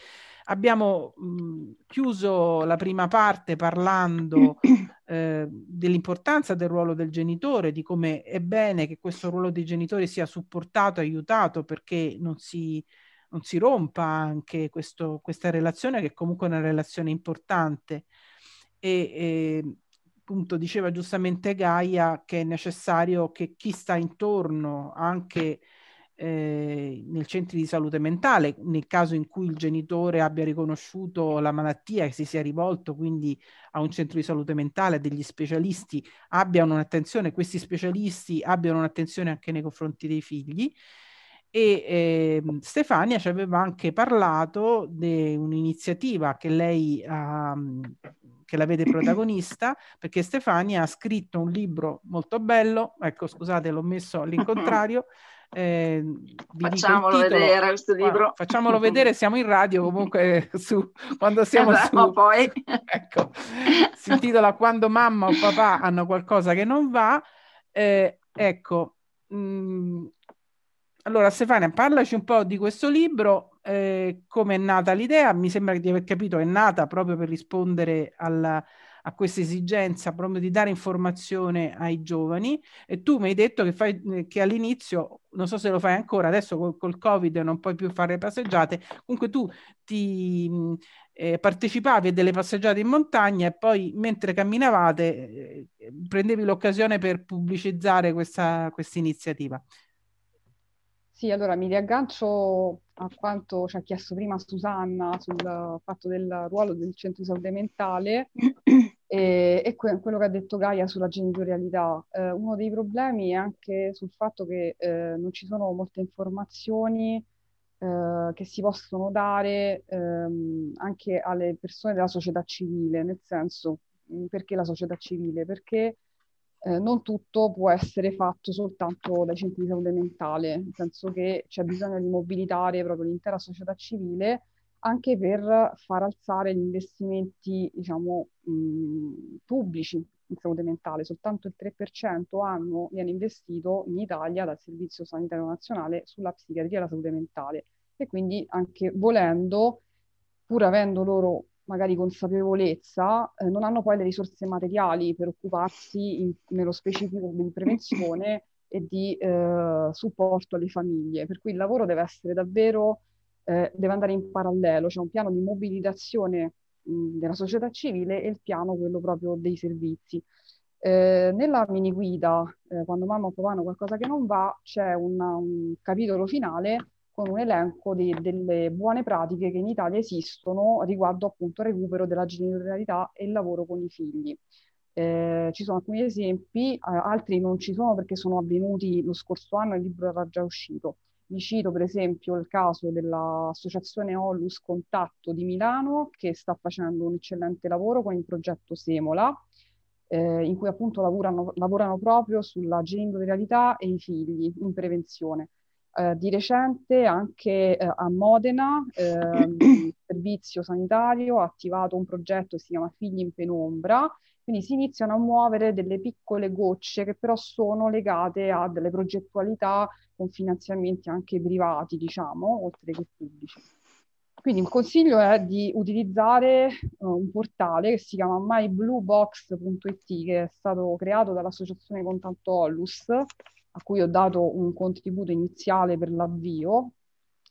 Abbiamo mh, chiuso la prima parte parlando [clears throat] eh, dell'importanza del ruolo del genitore, di come è bene che questo ruolo di genitore sia supportato, aiutato, perché non si non si rompa anche questo, questa relazione che è comunque una relazione importante. E, e appunto diceva giustamente Gaia che è necessario che chi sta intorno anche eh, nel centro di salute mentale, nel caso in cui il genitore abbia riconosciuto la malattia e si sia rivolto quindi a un centro di salute mentale, degli specialisti abbiano un'attenzione, questi specialisti abbiano un'attenzione anche nei confronti dei figli. E eh, Stefania ci aveva anche parlato di un'iniziativa che lei ha, che la vede protagonista, perché Stefania ha scritto un libro molto bello, ecco scusate l'ho messo all'incontrario, [laughs] eh, facciamolo vedere questo libro. Facciamolo vedere, siamo in radio comunque su, quando siamo eh, su... poi. [laughs] ecco, si intitola Quando mamma o papà hanno qualcosa che non va. Eh, ecco, mh, mm, allora Stefania, parlaci un po' di questo libro, eh, come è nata l'idea, mi sembra di aver capito, è nata proprio per rispondere alla a questa esigenza proprio di dare informazione ai giovani. E tu mi hai detto che, fai, che all'inizio, non so se lo fai ancora, adesso col, col Covid non puoi più fare passeggiate, comunque tu ti eh, partecipavi a delle passeggiate in montagna e poi mentre camminavate eh, prendevi l'occasione per pubblicizzare questa iniziativa. Sì, allora mi riaggancio a quanto ci ha chiesto prima Susanna sul fatto del ruolo del centro di salute mentale e, e que- quello che ha detto Gaia sulla genitorialità. Eh, uno dei problemi è anche sul fatto che eh, non ci sono molte informazioni eh, che si possono dare ehm, anche alle persone della società civile, nel senso, perché la società civile? Perché eh, non tutto può essere fatto soltanto dai centri di salute mentale, nel senso che c'è bisogno di mobilitare proprio l'intera società civile anche per far alzare gli investimenti, diciamo, mh, pubblici in salute mentale. Soltanto il 3% anno viene investito in Italia dal Servizio Sanitario Nazionale sulla psichiatria e la salute mentale. E quindi anche volendo, pur avendo loro magari consapevolezza, eh, non hanno poi le risorse materiali per occuparsi in, nello specifico di prevenzione [laughs] e di eh, supporto alle famiglie. Per cui il lavoro deve essere davvero, eh, deve andare in parallelo, c'è un piano di mobilitazione mh, della società civile e il piano quello proprio dei servizi. Eh, nella mini guida, eh, quando mamma o papà hanno qualcosa che non va, c'è una, un capitolo finale con un elenco di, delle buone pratiche che in Italia esistono riguardo appunto al recupero della genitorialità e il lavoro con i figli. Eh, ci sono alcuni esempi, eh, altri non ci sono perché sono avvenuti lo scorso anno e il libro era già uscito. Vi cito per esempio il caso dell'associazione Onlus Contatto di Milano che sta facendo un eccellente lavoro con il progetto Semola, eh, in cui appunto lavorano, lavorano proprio sulla genitorialità e i figli in prevenzione. Eh, di recente anche eh, a Modena ehm, [coughs] il servizio sanitario ha attivato un progetto che si chiama Figli in penombra, quindi si iniziano a muovere delle piccole gocce che però sono legate a delle progettualità con finanziamenti anche privati, diciamo, oltre che pubblici. Quindi il consiglio è di utilizzare uh, un portale che si chiama mybluebox.it che è stato creato dall'associazione Contanto Ollus a cui ho dato un contributo iniziale per l'avvio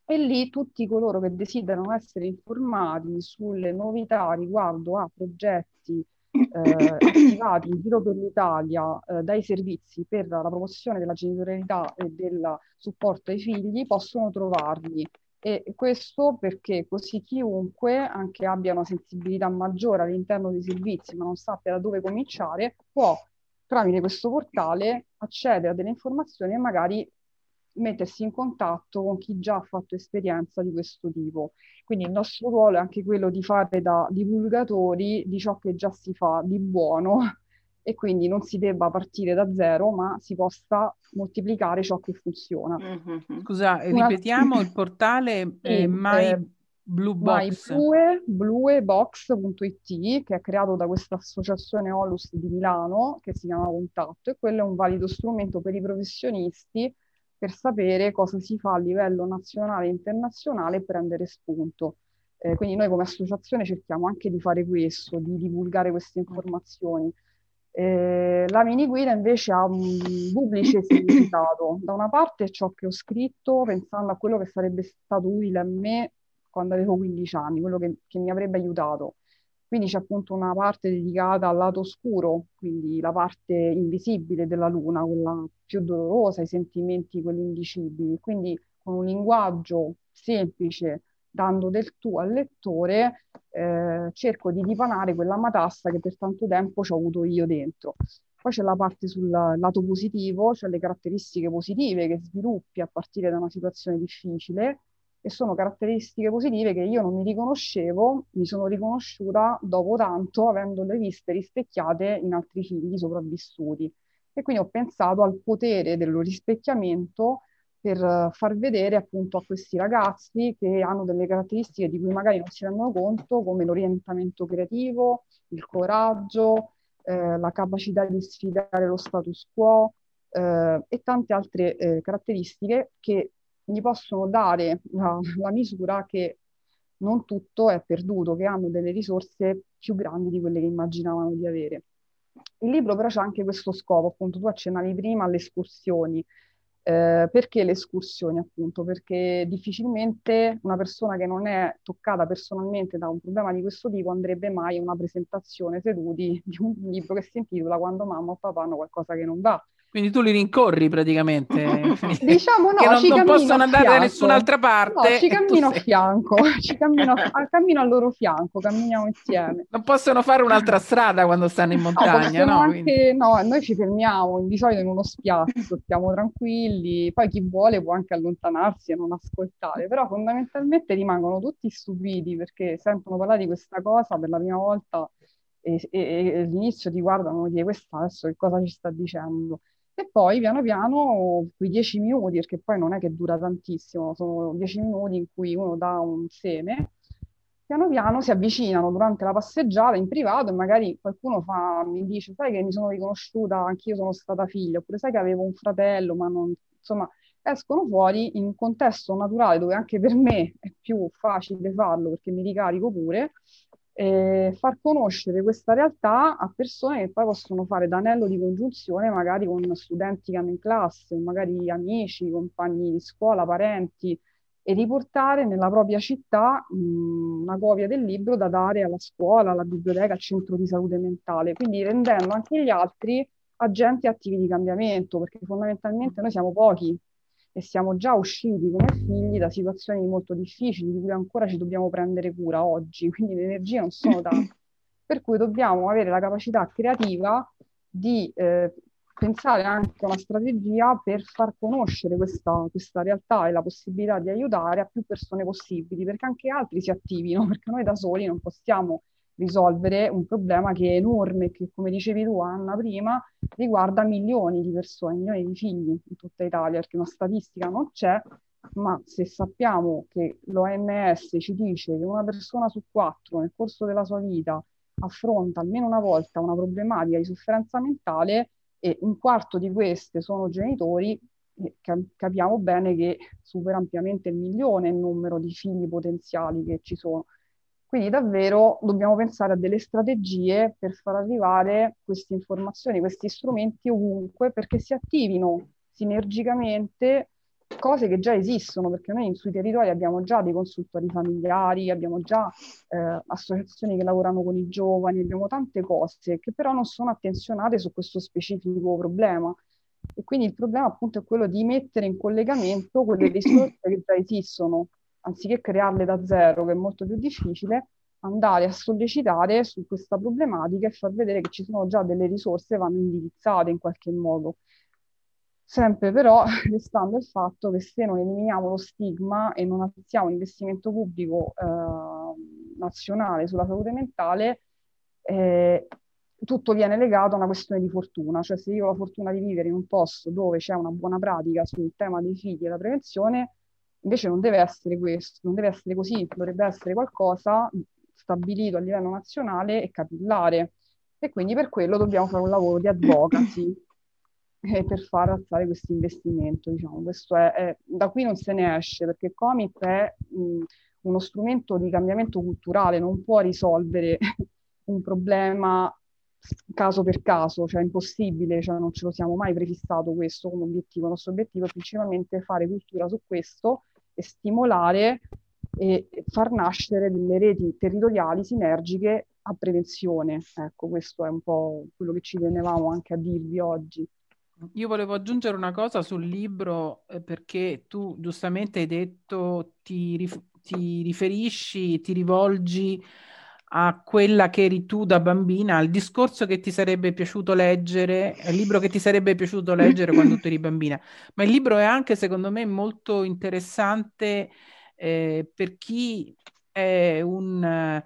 e lì tutti coloro che desiderano essere informati sulle novità riguardo a progetti eh, [coughs] attivati in giro per l'Italia eh, dai servizi per la promozione della genitorialità e del supporto ai figli possono trovarli. E questo perché così chiunque, anche abbia una sensibilità maggiore all'interno dei servizi, ma non sappia da dove cominciare, può tramite questo portale accedere a delle informazioni e magari mettersi in contatto con chi già ha fatto esperienza di questo tipo. Quindi il nostro ruolo è anche quello di fare da divulgatori di ciò che già si fa di buono [laughs] e quindi non si debba partire da zero, ma si possa moltiplicare ciò che funziona. Mm-hmm. Scusa, ripetiamo il portale eh, mai... Eh, Blue Box. Blue, bluebox.it che è creato da questa associazione Olus di Milano che si chiama Contatto e quello è un valido strumento per i professionisti per sapere cosa si fa a livello nazionale e internazionale e prendere spunto. Eh, quindi noi come associazione cerchiamo anche di fare questo, di divulgare queste informazioni. Eh, la mini guida invece ha un duplice [coughs] significato. Da una parte ciò che ho scritto pensando a quello che sarebbe stato utile a me quando avevo 15 anni, quello che, che mi avrebbe aiutato. Quindi c'è appunto una parte dedicata al lato oscuro, quindi la parte invisibile della luna, quella più dolorosa, i sentimenti, quelli indicibili. Quindi con un linguaggio semplice, dando del tu al lettore, eh, cerco di dipanare quella matassa che per tanto tempo ci ho avuto io dentro. Poi c'è la parte sul lato positivo, cioè le caratteristiche positive che sviluppi a partire da una situazione difficile e sono caratteristiche positive che io non mi riconoscevo, mi sono riconosciuta dopo tanto avendole viste rispecchiate in altri figli sopravvissuti. E quindi ho pensato al potere dello rispecchiamento per far vedere appunto a questi ragazzi che hanno delle caratteristiche di cui magari non si rendono conto, come l'orientamento creativo, il coraggio, eh, la capacità di sfidare lo status quo eh, e tante altre eh, caratteristiche che gli possono dare la, la misura che non tutto è perduto, che hanno delle risorse più grandi di quelle che immaginavano di avere. Il libro però c'è anche questo scopo, appunto tu accennavi prima alle escursioni. Eh, perché le escursioni, appunto? Perché difficilmente una persona che non è toccata personalmente da un problema di questo tipo andrebbe mai a una presentazione seduti di un libro che si intitola Quando mamma o papà hanno qualcosa che non va. Quindi tu li rincorri praticamente. [laughs] diciamo no, che non, non possono andare da nessun'altra parte. No, ci [laughs] cammino a fianco, ci cammino, a, cammino al loro fianco, camminiamo insieme. Non possono fare un'altra strada quando stanno in montagna, no? no? Anche, no, noi ci fermiamo di solito in uno spiazzo, stiamo tranquilli, poi chi vuole può anche allontanarsi e non ascoltare, però fondamentalmente rimangono tutti stupiti perché sentono parlare di questa cosa per la prima volta e, e, e all'inizio ti guardano e dicono questa adesso che cosa ci sta dicendo e poi piano piano quei dieci minuti, perché poi non è che dura tantissimo, sono dieci minuti in cui uno dà un seme, piano piano si avvicinano durante la passeggiata in privato e magari qualcuno fa, mi dice, sai che mi sono riconosciuta, anch'io sono stata figlia, oppure sai che avevo un fratello, ma non, insomma, escono fuori in un contesto naturale dove anche per me è più facile farlo perché mi ricarico pure e far conoscere questa realtà a persone che poi possono fare d'anello di congiunzione magari con studenti che hanno in classe, magari amici, compagni di scuola, parenti e riportare nella propria città mh, una copia del libro da dare alla scuola, alla biblioteca, al centro di salute mentale, quindi rendendo anche gli altri agenti attivi di cambiamento, perché fondamentalmente noi siamo pochi e siamo già usciti come figli da situazioni molto difficili di cui ancora ci dobbiamo prendere cura oggi, quindi le energie non sono [laughs] tante. Per cui dobbiamo avere la capacità creativa di eh, pensare anche a una strategia per far conoscere questa, questa, realtà e la possibilità di aiutare a più persone possibili, perché anche altri si attivino, [laughs] perché noi da soli non possiamo risolvere un problema che è enorme, che come dicevi tu Anna prima, riguarda milioni di persone, milioni di figli in tutta Italia, perché una statistica non c'è, ma se sappiamo che l'OMS ci dice che una persona su quattro nel corso della sua vita affronta almeno una volta una problematica di sofferenza mentale e un quarto di queste sono genitori, eh, capiamo bene che supera ampiamente il milione il numero di figli potenziali che ci sono. Quindi davvero dobbiamo pensare a delle strategie per far arrivare queste informazioni, questi strumenti ovunque perché si attivino sinergicamente cose che già esistono, perché noi sui territori abbiamo già dei consultori familiari, abbiamo già eh, associazioni che lavorano con i giovani, abbiamo tante cose che però non sono attenzionate su questo specifico problema. E quindi il problema appunto è quello di mettere in collegamento quelle risorse che già esistono anziché crearle da zero, che è molto più difficile, andare a sollecitare su questa problematica e far vedere che ci sono già delle risorse che vanno indirizzate in qualche modo. Sempre però [laughs] restando il fatto che se non eliminiamo lo stigma e non attiamo un investimento pubblico eh, nazionale sulla salute mentale, eh, tutto viene legato a una questione di fortuna, cioè se io ho la fortuna di vivere in un posto dove c'è una buona pratica sul tema dei figli e la prevenzione, Invece non deve essere questo, non deve essere così, dovrebbe essere qualcosa stabilito a livello nazionale e capillare. E quindi per quello dobbiamo fare un lavoro di advocacy [coughs] eh, per far alzare questo investimento. Diciamo. Questo è, è, da qui non se ne esce perché Comic è mh, uno strumento di cambiamento culturale, non può risolvere [laughs] un problema caso per caso, cioè è impossibile, cioè non ce lo siamo mai prefissato questo come obiettivo. Il nostro obiettivo è principalmente fare cultura su questo e stimolare e far nascere delle reti territoriali sinergiche a prevenzione. Ecco, questo è un po' quello che ci tenevamo anche a dirvi oggi. Io volevo aggiungere una cosa sul libro eh, perché tu giustamente hai detto ti, rif- ti riferisci, ti rivolgi a quella che eri tu da bambina, al discorso che ti sarebbe piaciuto leggere, al libro che ti sarebbe piaciuto leggere quando tu eri bambina. Ma il libro è anche, secondo me, molto interessante eh, per chi è un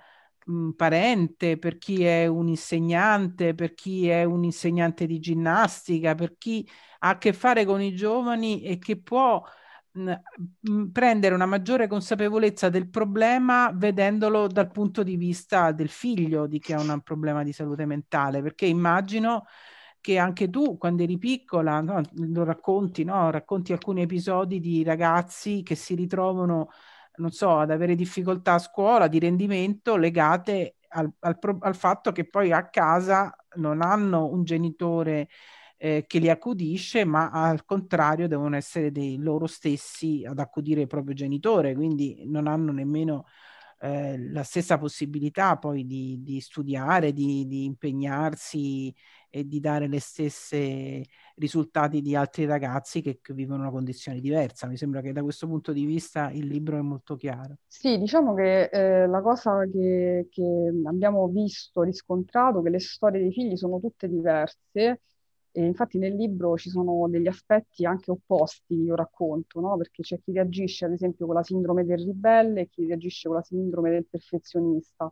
un parente, per chi è un insegnante, per chi è un insegnante di ginnastica, per chi ha a che fare con i giovani e che può prendere una maggiore consapevolezza del problema vedendolo dal punto di vista del figlio di chi ha un problema di salute mentale, perché immagino che anche tu quando eri piccola no, lo racconti, no? racconti alcuni episodi di ragazzi che si ritrovano non so, ad avere difficoltà a scuola di rendimento legate al, al, al fatto che poi a casa non hanno un genitore eh, che li accudisce, ma al contrario devono essere dei loro stessi ad accudire il proprio genitore, quindi non hanno nemmeno eh, la stessa possibilità poi di, di studiare, di, di, impegnarsi e di dare le stesse risultati di altri ragazzi che, che, vivono una condizione diversa. Mi sembra che da questo punto di vista il libro è molto chiaro. Sì, diciamo che eh, la cosa che, che abbiamo visto, riscontrato, che le storie dei figli sono tutte diverse e infatti nel libro ci sono degli aspetti anche opposti, io racconto, no? Perché c'è chi reagisce ad esempio con la sindrome del ribelle e chi reagisce con la sindrome del perfezionista.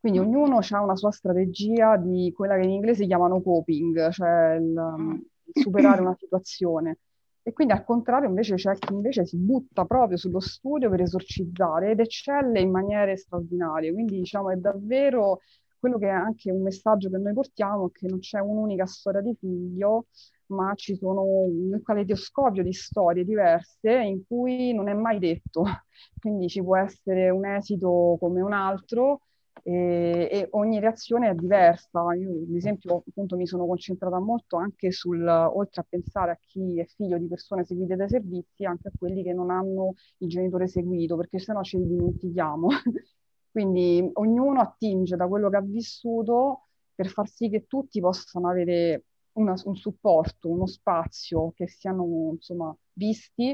Quindi ognuno ha una sua strategia di quella che in inglese chiamano coping, cioè il, um, il superare una situazione. E quindi al contrario invece c'è chi invece si butta proprio sullo studio per esorcizzare ed eccelle in maniere straordinarie. Quindi diciamo è davvero quello che è anche un messaggio che noi portiamo è che non c'è un'unica storia di figlio, ma ci sono un caleidoscopio di storie diverse in cui non è mai detto. [laughs] Quindi ci può essere un esito come un altro e, e ogni reazione è diversa. Io, ad esempio, appunto, mi sono concentrata molto anche sul, oltre a pensare a chi è figlio di persone seguite dai servizi, anche a quelli che non hanno il genitore seguito, perché sennò ce li dimentichiamo. [laughs] Quindi ognuno attinge da quello che ha vissuto per far sì che tutti possano avere una, un supporto, uno spazio, che siano insomma visti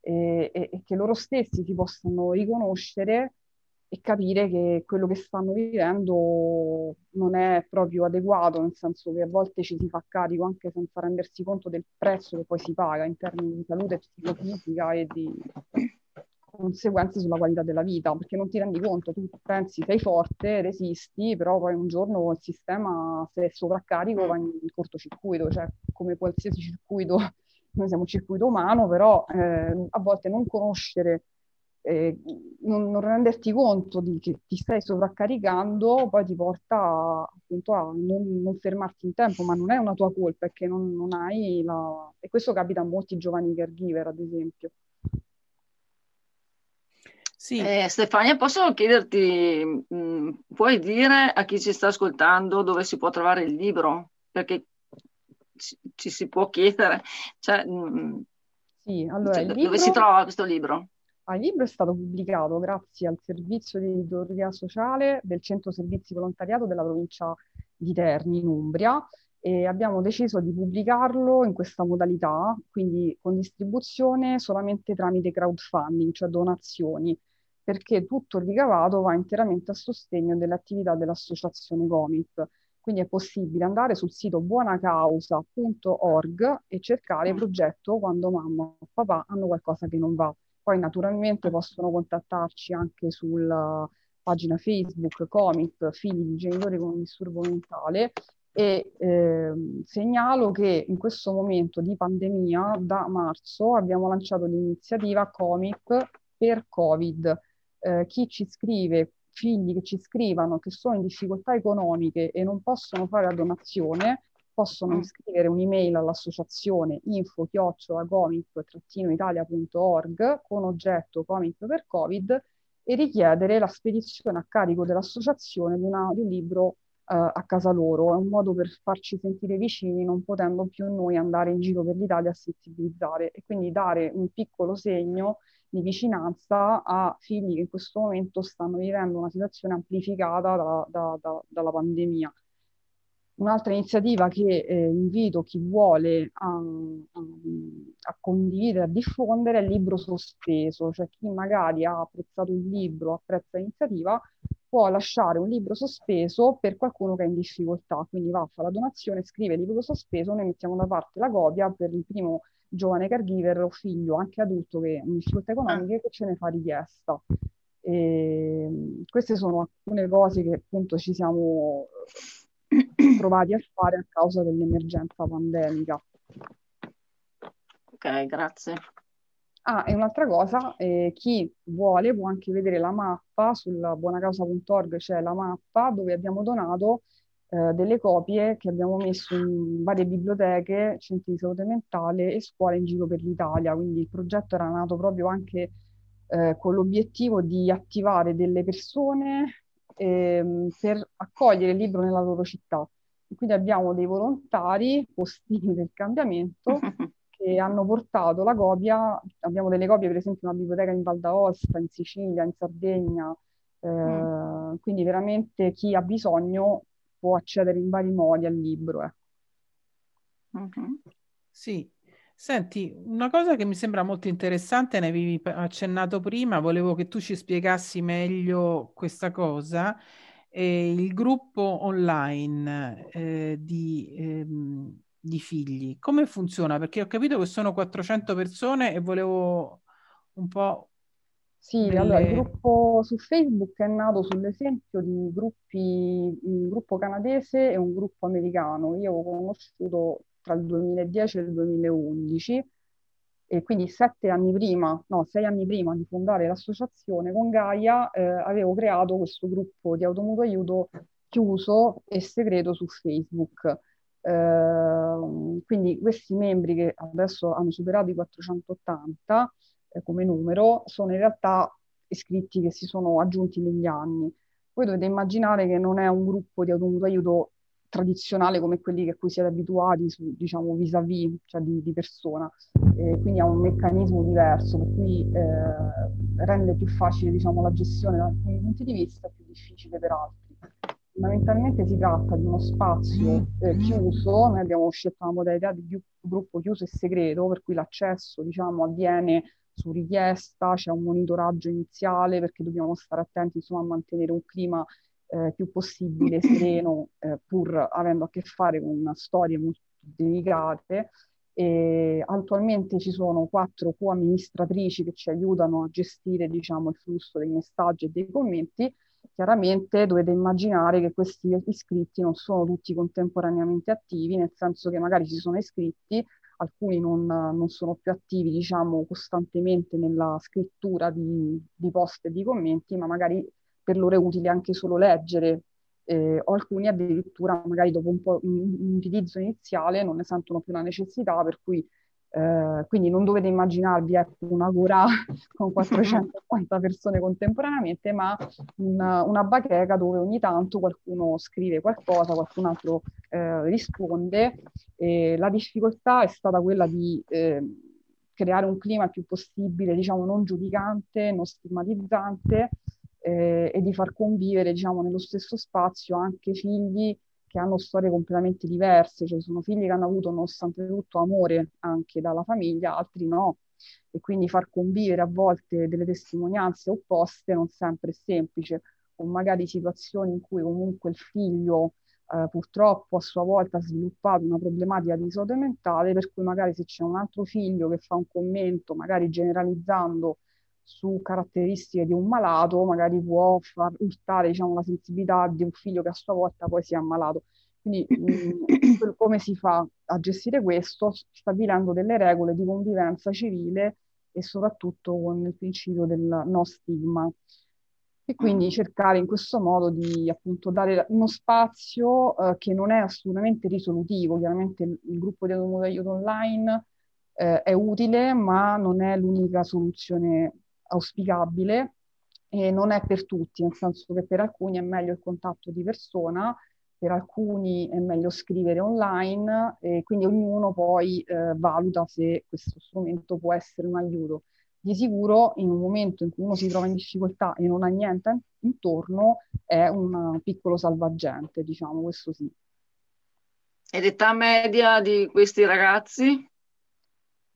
e, e, e che loro stessi si possano riconoscere e capire che quello che stanno vivendo non è proprio adeguato, nel senso che a volte ci si fa carico anche senza rendersi conto del prezzo che poi si paga in termini di salute psicofisica e di conseguenze sulla qualità della vita, perché non ti rendi conto, tu pensi sei forte, resisti, però poi un giorno il sistema, se è sovraccarico, va in cortocircuito, cioè come qualsiasi circuito, [laughs] noi siamo un circuito umano, però eh, a volte non conoscere, eh, non, non, renderti conto di che ti stai sovraccaricando, poi ti porta appunto a non, non, fermarti in tempo, ma non è una tua colpa, è che non, non hai la... E questo capita a molti giovani caregiver, ad esempio. Sì. Eh, Stefania, posso chiederti, mh, mm, puoi dire a chi ci sta ascoltando dove si può trovare il libro? Perché ci, ci si può chiedere. Cioè, mh, mm, sì, allora, cioè, libro... Dove si trova questo libro? Ah, il libro è stato pubblicato grazie al servizio di editoria sociale del Centro Servizi Volontariato della provincia di Terni, in Umbria, e abbiamo deciso di pubblicarlo in questa modalità, quindi con distribuzione solamente tramite crowdfunding, cioè donazioni perché tutto il ricavato va interamente a sostegno delle attività dell'associazione Comit. Quindi è possibile andare sul sito buonacausa.org e cercare il mm. progetto quando mamma o papà hanno qualcosa che non va. Poi naturalmente possono contattarci anche sulla pagina Facebook Comit, figli di genitori con un disturbo mentale e eh, segnalo che in questo momento di pandemia da marzo abbiamo lanciato l'iniziativa Comic per Covid eh, chi ci scrive, figli che ci scrivano che sono in difficoltà economiche e non possono fare la donazione, possono mm. scrivere un'email all'associazione info-comic-italia.org con oggetto comic per Covid e richiedere la spedizione a carico dell'associazione di, una, di un libro a casa loro, è un modo per farci sentire vicini, non potendo più noi andare in giro per l'Italia a sensibilizzare e quindi dare un piccolo segno di vicinanza a figli che in questo momento stanno vivendo una situazione amplificata da, da, da, dalla pandemia. Un'altra iniziativa che eh, invito chi vuole a, a, a, condividere, a diffondere è il libro sospeso, cioè chi magari ha apprezzato il libro, apprezza l'iniziativa, può lasciare un libro sospeso per qualcuno che è in difficoltà, quindi va a fare la donazione, scrive il libro sospeso, noi mettiamo da parte la copia per il primo giovane caregiver o figlio, anche adulto che in difficoltà economiche, che ce ne fa richiesta. E queste sono alcune cose che appunto ci siamo [coughs] trovati a fare a causa dell'emergenza pandemica. Ok, grazie. Ah, e un'altra cosa, eh, chi vuole può anche vedere la mappa, sulla buonacausa.org c'è la mappa dove abbiamo donato eh, delle copie che abbiamo messo in varie biblioteche, centri di salute mentale e scuole in giro per l'Italia. Quindi il progetto era nato proprio anche eh, con l'obiettivo di attivare delle persone ehm, per accogliere il libro nella loro città. E quindi abbiamo dei volontari postini [laughs] del cambiamento [laughs] che hanno portato la copia, abbiamo delle copie per esempio in una biblioteca in Val d'Aosta, in Sicilia, in Sardegna, eh, mm. quindi veramente chi ha bisogno può accedere in vari modi al libro. Eh. Mm-hmm. Sì, Senti, una cosa che mi sembra molto interessante, ne avevi accennato prima, volevo che tu ci spiegassi meglio questa cosa. Eh, il gruppo online eh, di, ehm, di figli, come funziona? Perché ho capito che sono 400 persone e volevo un po'... Sì, delle... allora il gruppo su Facebook è nato sull'esempio di gruppi, un gruppo canadese e un gruppo americano. Io ho conosciuto tra il 2010 e il 2011 e quindi sette anni prima, no, sei anni prima di fondare l'associazione con Gaia, eh, avevo creato questo gruppo di automutuo aiuto chiuso e segreto su Facebook. Eh, quindi questi membri che adesso hanno superato i 480 eh, come numero sono in realtà iscritti che si sono aggiunti negli anni. Voi dovete immaginare che non è un gruppo di automutuo aiuto tradizionale come quelli a cui siete abituati, su, diciamo, vis-à-vis, cioè di, di persona. E quindi ha un meccanismo diverso, per cui eh, rende più facile diciamo, la gestione da alcuni punti di vista più difficile per altri. Fondamentalmente si tratta di uno spazio eh, chiuso, noi abbiamo scelto una modalità di gruppo chiuso e segreto, per cui l'accesso diciamo, avviene su richiesta, c'è un monitoraggio iniziale perché dobbiamo stare attenti insomma, a mantenere un clima eh, più possibile [clears throat] sereno, eh, pur avendo a che fare con storie molto delicate. E attualmente ci sono quattro co-amministratrici che ci aiutano a gestire diciamo, il flusso dei messaggi e dei commenti. Chiaramente dovete immaginare che questi iscritti non sono tutti contemporaneamente attivi, nel senso che magari si sono iscritti, alcuni non, non sono più attivi diciamo, costantemente nella scrittura di, di post e di commenti, ma magari per loro è utile anche solo leggere, eh, o alcuni addirittura magari dopo un po' un, un utilizzo iniziale non ne sentono più la necessità, per cui eh, quindi non dovete immaginarvi ecco, una Gora [laughs] con 450 [laughs] persone contemporaneamente, ma una, una bacheca dove ogni tanto qualcuno scrive qualcosa, qualcun altro eh, risponde. E la difficoltà è stata quella di eh, creare un clima il più possibile, diciamo, non giudicante, non stigmatizzante, eh, e di far convivere, diciamo, nello stesso spazio anche figli che hanno storie completamente diverse, cioè sono figli che hanno avuto nonostante tutto amore anche dalla famiglia, altri no. E quindi far convivere a volte delle testimonianze opposte non sempre è semplice, o magari situazioni in cui comunque il figlio eh, purtroppo a sua volta ha sviluppato una problematica di salute mentale, per cui magari se c'è un altro figlio che fa un commento, magari generalizzando su caratteristiche di un malato, magari può far urtare diciamo, la sensibilità di un figlio che a sua volta poi si è ammalato. Quindi mh, [coughs] mm, come si fa a gestire questo? Stabilendo delle regole di convivenza civile e soprattutto con il principio del no stigma. E quindi mm. cercare in questo modo di appunto dare uno spazio eh, che non è assolutamente risolutivo. Chiaramente il, il gruppo di aiuto online eh, è utile, ma non è l'unica soluzione auspicabile e non è per tutti, nel senso che per alcuni è meglio il contatto di persona per alcuni è meglio scrivere online e quindi ognuno poi eh, valuta se questo strumento può essere un aiuto. Di sicuro in un momento in cui uno si trova in difficoltà e non ha niente intorno è un piccolo salvagente, diciamo, questo sì. E l'età media di questi ragazzi?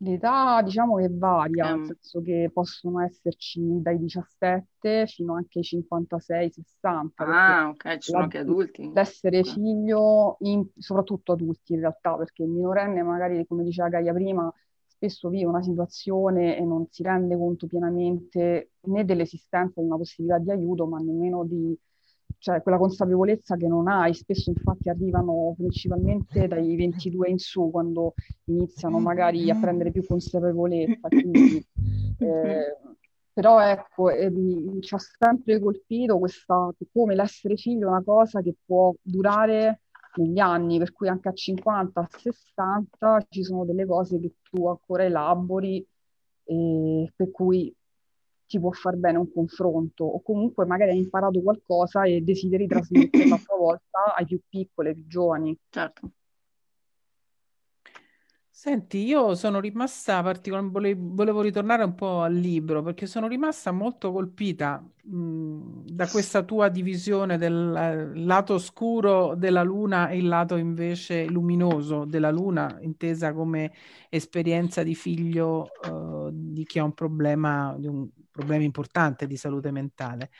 L'età diciamo che varia, nel senso che possono esserci dai 17 fino anche ai 56-60. Ah, ok, ci sono anche adulti. L'essere figlio, in, soprattutto adulti in realtà, perché il minorenne magari, come diceva Gaia prima, spesso vive una situazione e non si rende conto pienamente né dell'esistenza di una possibilità di aiuto, ma nemmeno di cioè quella consapevolezza che non hai, spesso infatti arrivano principalmente dai 22 in su, quando iniziano magari a prendere più consapevolezza. Quindi, [coughs] eh, però ecco, eh, ci ha sempre colpito questa, come l'essere figlio è una cosa che può durare negli anni, per cui anche a 50, a 60 ci sono delle cose che tu ancora elabori e per cui ti può far bene un confronto o comunque magari hai imparato qualcosa e desideri trasmetterlo a [laughs] tua volta ai più piccoli, ai più giovani. Certo. Senti, io sono rimasta particolarmente, volevo ritornare un po' al libro perché sono rimasta molto colpita mh, da questa tua divisione del eh, lato scuro della luna e il lato invece luminoso della luna, intesa come esperienza di figlio uh, di chi ha un problema, un problema importante di salute mentale.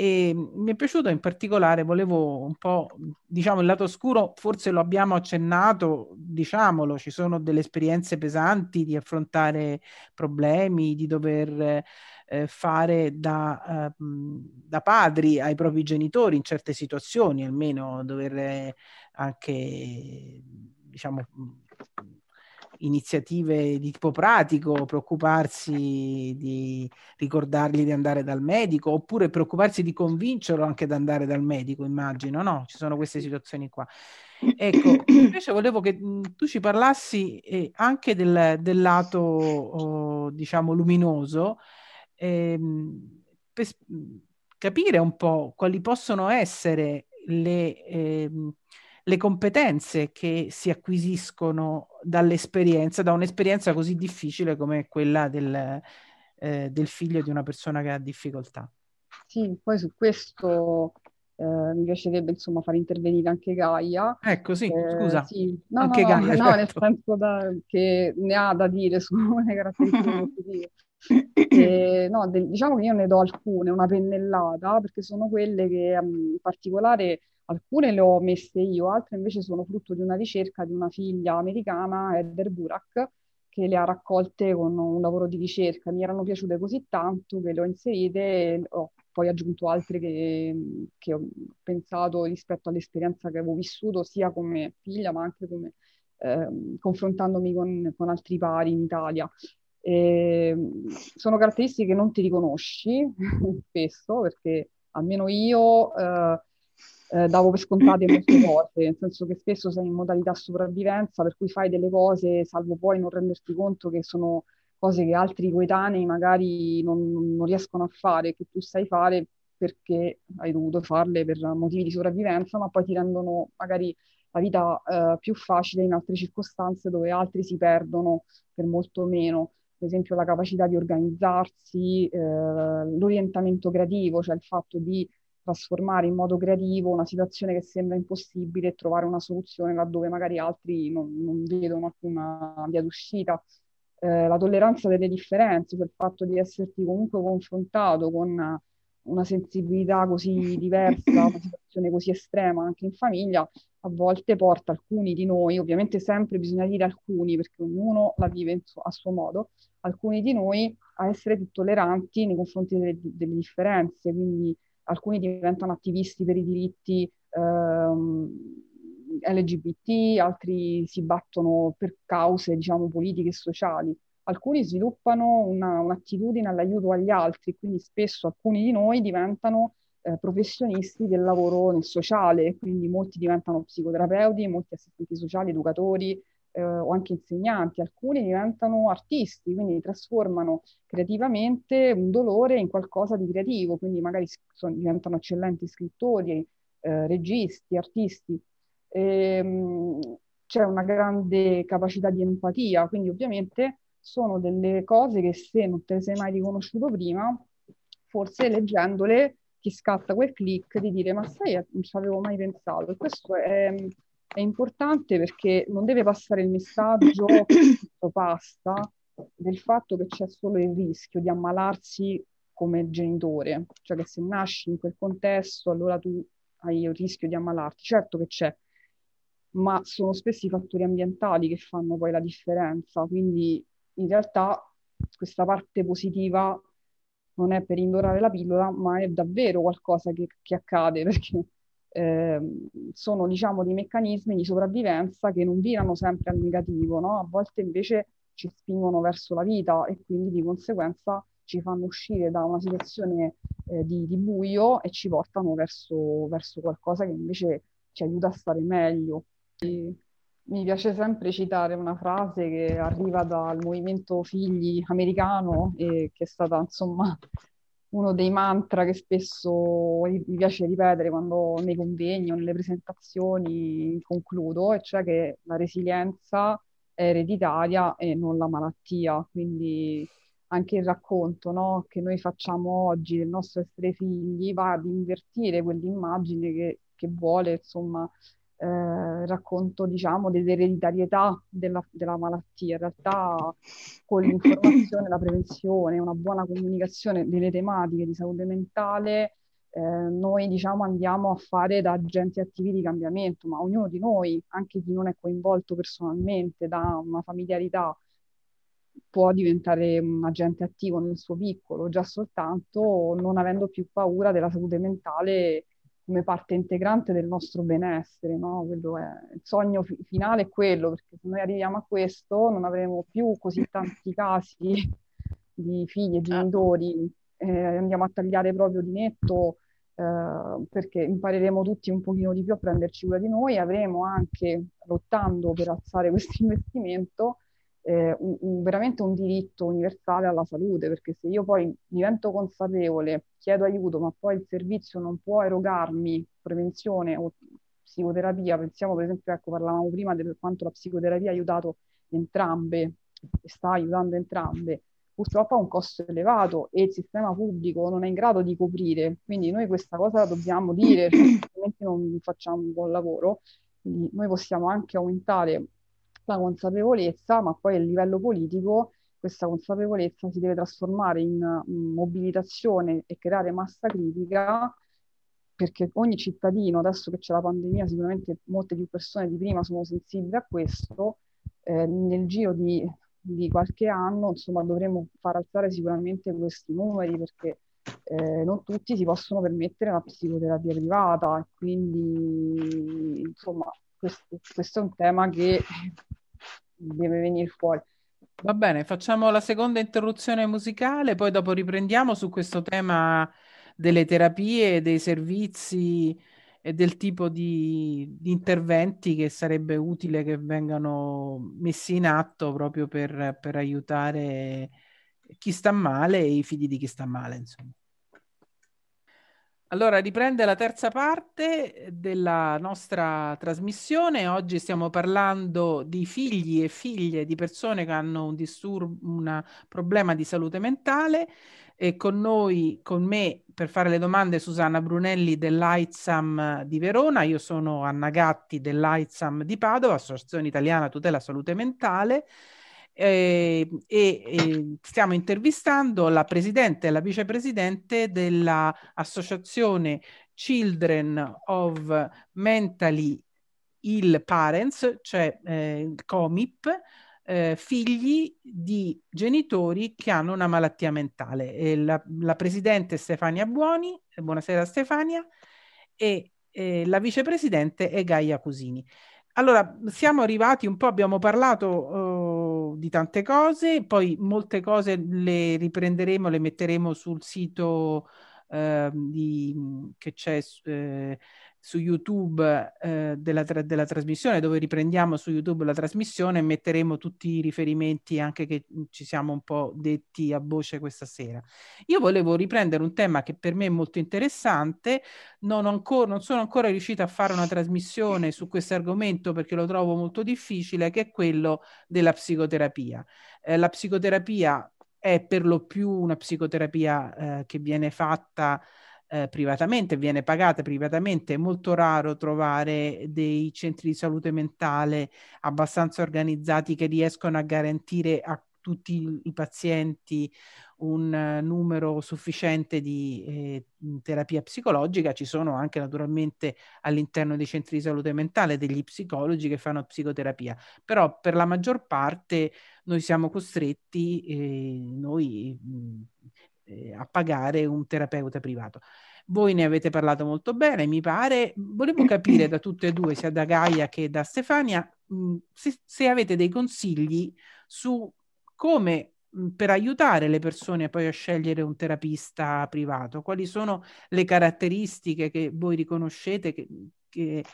E mi è piaciuto in particolare, volevo un po', diciamo, il lato oscuro, forse lo abbiamo accennato, diciamolo, ci sono delle esperienze pesanti di affrontare problemi, di dover eh, fare da, eh, da, padri ai propri genitori in certe situazioni, almeno dover anche, diciamo, iniziative di tipo pratico, preoccuparsi di ricordargli di andare dal medico, oppure preoccuparsi di convincerlo anche ad andare dal medico, immagino, no? Ci sono queste situazioni qua. Ecco, [coughs] invece volevo che mh, tu ci parlassi eh, anche del, del lato, oh, diciamo, luminoso, ehm, per capire un po' quali possono essere le... Ehm, le competenze che si acquisiscono dall'esperienza, da un'esperienza così difficile come quella del, eh, del figlio di una persona che ha difficoltà. Sì, poi su questo eh, mi piacerebbe insomma far intervenire anche Gaia. Ecco, sì, eh, scusa. Sì. No, anche no, Gaia, no, certo. nel senso da, che ne ha da dire [laughs] su le caratteristiche positive. [laughs] E, no, de- diciamo che io ne do alcune, una pennellata, perché sono quelle che um, in particolare Alcune le ho messe io, altre invece sono frutto di una ricerca di una figlia americana, Heather Burak, che le ha raccolte con un lavoro di ricerca. Mi erano piaciute così tanto che le ho inserite e ho poi aggiunto altre che, che ho pensato rispetto all'esperienza che avevo vissuto sia come figlia ma anche come, eh, confrontandomi con, con, altri pari in Italia. E, sono caratteristiche che non ti riconosci [laughs] spesso perché almeno io... Eh, eh, davo per scontate molte [coughs] cose, nel senso che spesso sei in modalità sopravvivenza, per cui fai delle cose salvo poi non renderti conto che sono cose che altri coetanei magari non, non riescono a fare, che tu sai fare perché hai dovuto farle per motivi di sopravvivenza, ma poi ti rendono magari la vita eh, più facile in altre circostanze dove altri si perdono per molto meno. Per esempio la capacità di organizzarsi, eh, l'orientamento creativo, cioè il fatto di trasformare in modo creativo una situazione che sembra impossibile e trovare una soluzione laddove magari altri non, non vedono alcuna via d'uscita. Eh, la tolleranza delle differenze, cioè il fatto di esserti comunque confrontato con una sensibilità così [laughs] diversa, una situazione così estrema anche in famiglia, a volte porta alcuni di noi, ovviamente sempre bisogna dire alcuni perché ognuno la vive su- a suo modo, alcuni di noi a essere più tolleranti nei confronti delle, delle differenze, quindi alcuni diventano attivisti per i diritti ehm, LGBT, altri si battono per cause, diciamo, politiche e sociali. Alcuni sviluppano una, un'attitudine all'aiuto agli altri, quindi spesso alcuni di noi diventano eh, professionisti del lavoro nel sociale, quindi molti diventano psicoterapeuti, molti assistenti sociali, educatori, eh, o anche insegnanti, alcuni diventano artisti, quindi trasformano creativamente un dolore in qualcosa di creativo, quindi magari sono, diventano eccellenti scrittori, eh, registi, artisti. E, ehm, c'è una grande capacità di empatia, quindi ovviamente sono delle cose che se non te le sei mai riconosciuto prima, forse leggendole ti scatta quel click di dire ma sai, non ci avevo mai pensato. E questo è, è importante perché non deve passare il messaggio [coughs] che passa del fatto che c'è solo il rischio di ammalarsi come genitore, cioè che se nasci in quel contesto allora tu hai il rischio di ammalarti. Certo che c'è, ma sono spesso i fattori ambientali che fanno poi la differenza, quindi in realtà questa parte positiva non è per indorare la pillola, ma è davvero qualcosa che, che accade [laughs] perché eh, sono diciamo dei meccanismi di sopravvivenza che non virano sempre al negativo, no? a volte invece ci spingono verso la vita e quindi di conseguenza ci fanno uscire da una situazione eh, di, di, buio e ci portano verso, verso qualcosa che invece ci aiuta a stare meglio. E mi piace sempre citare una frase che arriva dal movimento figli americano e che è stata insomma uno dei mantra che spesso mi piace ripetere quando nei convegni o nelle presentazioni concludo, e cioè che la resilienza è ereditaria e non la malattia. Quindi anche il racconto no, che noi facciamo oggi del nostro essere figli va ad invertire quell'immagine che, che vuole, insomma, eh, racconto, diciamo, dell'ereditarietà della, della, malattia. In realtà con [coughs] l'informazione, la prevenzione, una buona comunicazione delle tematiche di salute mentale, eh, noi diciamo andiamo a fare da agenti attivi di cambiamento, ma ognuno di noi, anche chi non è coinvolto personalmente da una familiarità, può diventare un agente attivo nel suo piccolo, già soltanto non avendo più paura della salute mentale come parte integrante del nostro benessere, no? Quello è, il sogno fi- finale è quello, perché se noi arriviamo a questo non avremo più così tanti casi [laughs] di figli e genitori, eh, andiamo a tagliare proprio di netto eh, perché impareremo tutti un pochino di più a prenderci cura di noi, avremo anche, lottando per alzare questo investimento, eh, un, un, veramente un diritto universale alla salute, perché se io poi divento consapevole, chiedo aiuto, ma poi il servizio non può erogarmi prevenzione o psicoterapia, pensiamo per esempio, ecco, parlavamo prima di quanto la psicoterapia ha aiutato entrambe e sta aiutando entrambe, purtroppo ha un costo elevato e il sistema pubblico non è in grado di coprire, quindi noi questa cosa la dobbiamo dire, [coughs] altrimenti non facciamo un buon lavoro, quindi noi possiamo anche aumentare la consapevolezza, ma poi a livello politico questa consapevolezza si deve trasformare in, in mobilitazione e creare massa critica perché ogni cittadino, adesso che c'è la pandemia, sicuramente molte più persone di prima sono sensibili a questo, eh, nel giro di, di, qualche anno, insomma, dovremo far alzare sicuramente questi numeri perché eh, non tutti si possono permettere la psicoterapia privata, quindi, insomma, questo, questo è un tema che deve venire fuori. Va bene, facciamo la seconda interruzione musicale, poi dopo riprendiamo su questo tema delle terapie, dei servizi e del tipo di, di interventi che sarebbe utile che vengano messi in atto proprio per, per aiutare chi sta male e i figli di chi sta male, insomma. Allora, riprende la terza parte della nostra trasmissione. Oggi stiamo parlando di figli e figlie di persone che hanno un disturbo, un problema di salute mentale. E con noi, con me, per fare le domande, Susanna Brunelli dell'AITSAM di Verona. Io sono Anna Gatti dell'AITSAM di Padova, Associazione Italiana Tutela Salute Mentale e, e, stiamo intervistando la presidente e la vicepresidente dell'associazione Children of Mentally Ill Parents, cioè eh, COMIP, eh, figli di genitori che hanno una malattia mentale. La, la, presidente Stefania Buoni, buonasera Stefania, e la vicepresidente è Gaia Cusini. Allora, siamo arrivati un po', abbiamo parlato uh, di tante cose, poi molte cose le riprenderemo, le metteremo sul sito uh, di, che c'è uh, su YouTube eh, della, tra- della, trasmissione, dove riprendiamo su YouTube la trasmissione e metteremo tutti i riferimenti anche che ci siamo un po' detti a voce questa sera. Io volevo riprendere un tema che per me è molto interessante, non, ancora, non sono ancora riuscita a fare una trasmissione su questo argomento perché lo trovo molto difficile, che è quello della psicoterapia. Eh, la psicoterapia è per lo più una psicoterapia eh, che viene fatta eh, privatamente, viene pagata privatamente, è molto raro trovare dei centri di salute mentale abbastanza organizzati che riescono a garantire a tutti i pazienti un numero sufficiente di eh, terapia psicologica, ci sono anche naturalmente all'interno dei centri di salute mentale degli psicologi che fanno psicoterapia, però per la maggior parte noi siamo costretti, eh, noi mh, eh, a pagare un terapeuta privato. Voi ne avete parlato molto bene, mi pare. Volevo capire da tutte e due, sia da Gaia che da Stefania, mh, se, se avete dei consigli su come per aiutare le persone poi a scegliere un terapista privato? Quali sono le caratteristiche che voi riconoscete che, che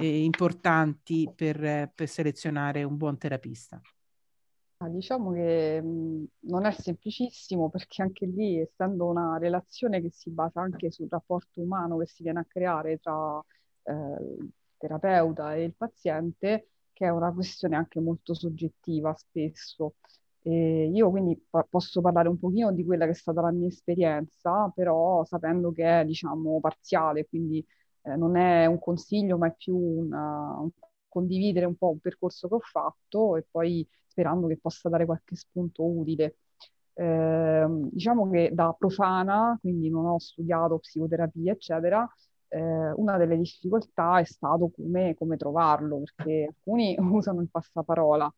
eh, importanti per, per selezionare un buon terapista? Diciamo che mh, non è semplicissimo perché anche lì, essendo una relazione che si basa anche sul rapporto umano che si viene a creare tra eh, il terapeuta e il paziente, che è una questione anche molto soggettiva spesso. E io quindi po- posso parlare un pochino di quella che è stata la mia esperienza, però sapendo che è, diciamo, parziale, quindi eh, non è un consiglio, ma è più una, un condividere un po' un percorso che ho fatto e poi sperando che possa dare qualche spunto utile. Eh, diciamo che da profana, quindi non ho studiato psicoterapia, eccetera, eh, una delle difficoltà è stato come, come, trovarlo, perché alcuni [laughs] usano il passaparola,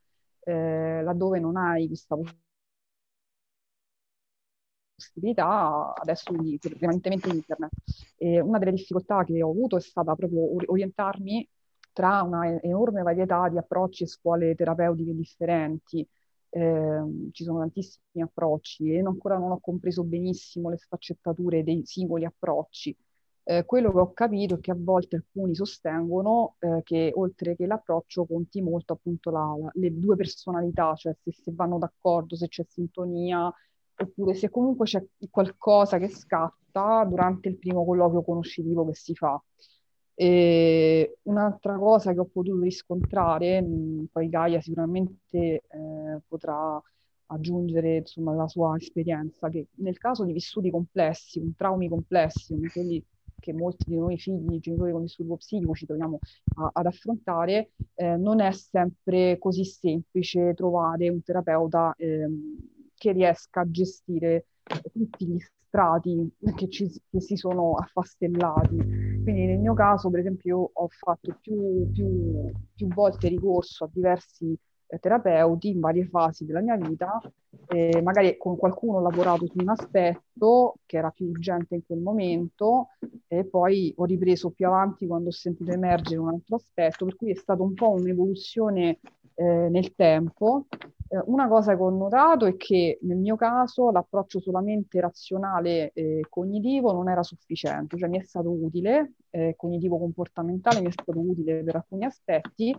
eh, laddove non hai questa possibilità, adesso prevalentemente internet. E una delle difficoltà che ho avuto è stata proprio orientarmi tra una enorme varietà di approcci e scuole terapeutiche differenti. Eh, ci sono tantissimi approcci e ancora non ho compreso benissimo le sfaccettature dei singoli approcci. Eh, quello che ho capito è che a volte alcuni sostengono eh, che oltre che l'approccio conti molto appunto la, la, le due personalità, cioè se, se vanno d'accordo, se c'è sintonia, oppure se comunque c'è qualcosa che scatta durante il primo colloquio conoscitivo che si fa. E un'altra cosa che ho potuto riscontrare, mh, poi Gaia sicuramente eh, potrà aggiungere insomma, la sua esperienza, che nel caso di vissuti complessi, un traumi complessi, come quelli che molti di noi figli, genitori con disturbo psichico ci troviamo a, ad affrontare, eh, non è sempre così semplice trovare un terapeuta ehm, che riesca a gestire tutti gli strati che, ci, che si sono affastellati. Quindi nel mio caso, per esempio, ho fatto più, più, più volte ricorso a diversi eh, terapeuti in varie fasi della mia vita, eh, magari con qualcuno ho lavorato su un aspetto che era più urgente in quel momento e poi ho ripreso più avanti quando ho sentito emergere un altro aspetto, per cui è stata un po' un'evoluzione eh, nel tempo. Eh, una cosa che ho notato è che nel mio caso l'approccio solamente razionale e cognitivo non era sufficiente, cioè mi è stato utile, eh, cognitivo-comportamentale mi è stato utile per alcuni aspetti,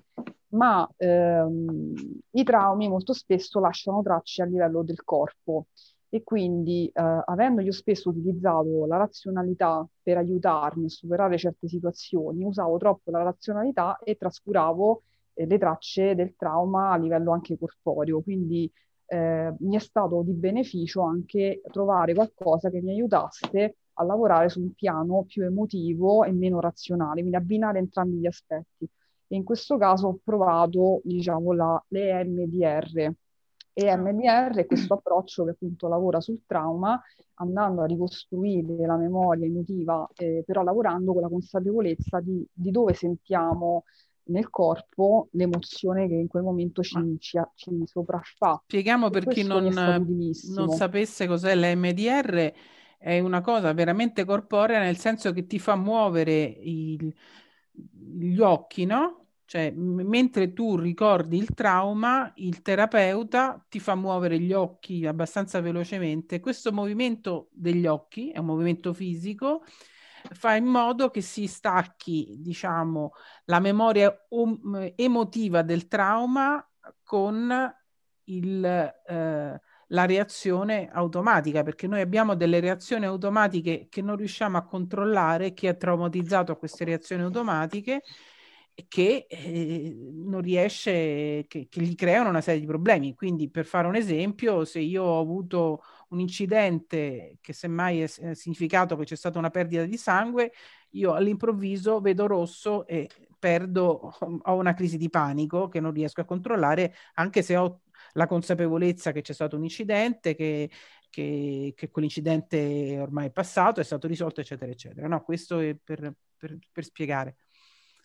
ma ehm, i traumi molto spesso lasciano tracce a livello del corpo. E quindi eh, avendo io spesso utilizzato la razionalità per aiutarmi a superare certe situazioni, usavo troppo la razionalità e trascuravo le tracce del trauma a livello anche corporeo, quindi eh, mi è stato di beneficio anche trovare qualcosa che mi aiutasse a lavorare su un piano più emotivo e meno razionale, quindi abbinare entrambi gli aspetti. E in questo caso ho provato, diciamo, la, le MDR. E MDR è questo approccio che appunto lavora sul trauma, andando a ricostruire la memoria emotiva, eh, però lavorando con la consapevolezza di, di dove sentiamo nel corpo l'emozione che in quel momento ci, ci, ci sopraffa. Spieghiamo per chi non, non sapesse cos'è l'MDR, è una cosa veramente corporea nel senso che ti fa muovere il, gli occhi, no? Cioè, m- mentre tu ricordi il trauma, il terapeuta ti fa muovere gli occhi abbastanza velocemente. Questo movimento degli occhi è un movimento fisico fa in modo che si stacchi, diciamo, la memoria um, emotiva del trauma con il, eh, la reazione automatica, perché noi abbiamo delle reazioni automatiche che non riusciamo a controllare, chi è traumatizzato a queste reazioni automatiche che eh, non riesce, che, che, gli creano una serie di problemi. Quindi, per fare un esempio, se io ho avuto un incidente che semmai è, significato che c'è stata una perdita di sangue, io all'improvviso vedo rosso e perdo, ho una crisi di panico che non riesco a controllare, anche se ho la consapevolezza che c'è stato un incidente, che, che, che quell'incidente ormai è passato, è stato risolto, eccetera, eccetera. No, questo è per, per, per spiegare.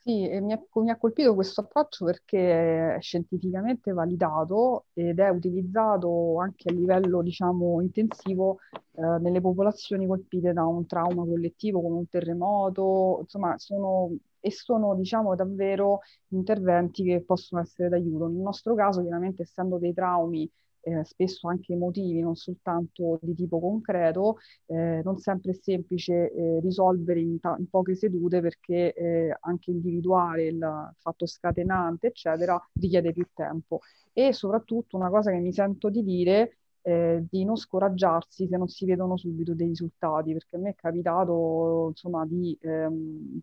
Sì, mi ha, mi ha, colpito questo approccio perché è scientificamente validato ed è utilizzato anche a livello, diciamo, intensivo eh, nelle popolazioni colpite da un trauma collettivo come un terremoto, insomma, sono, e sono, diciamo, davvero interventi che possono essere d'aiuto. Nel nostro caso, chiaramente, essendo dei traumi eh, spesso anche emotivi, non soltanto di tipo concreto, eh, non sempre è semplice eh, risolvere in, ta- in, poche sedute perché eh, anche individuare il fatto scatenante, eccetera, richiede più tempo. E soprattutto una cosa che mi sento di dire eh, di non scoraggiarsi se non si vedono subito dei risultati, perché a me è capitato insomma di ehm,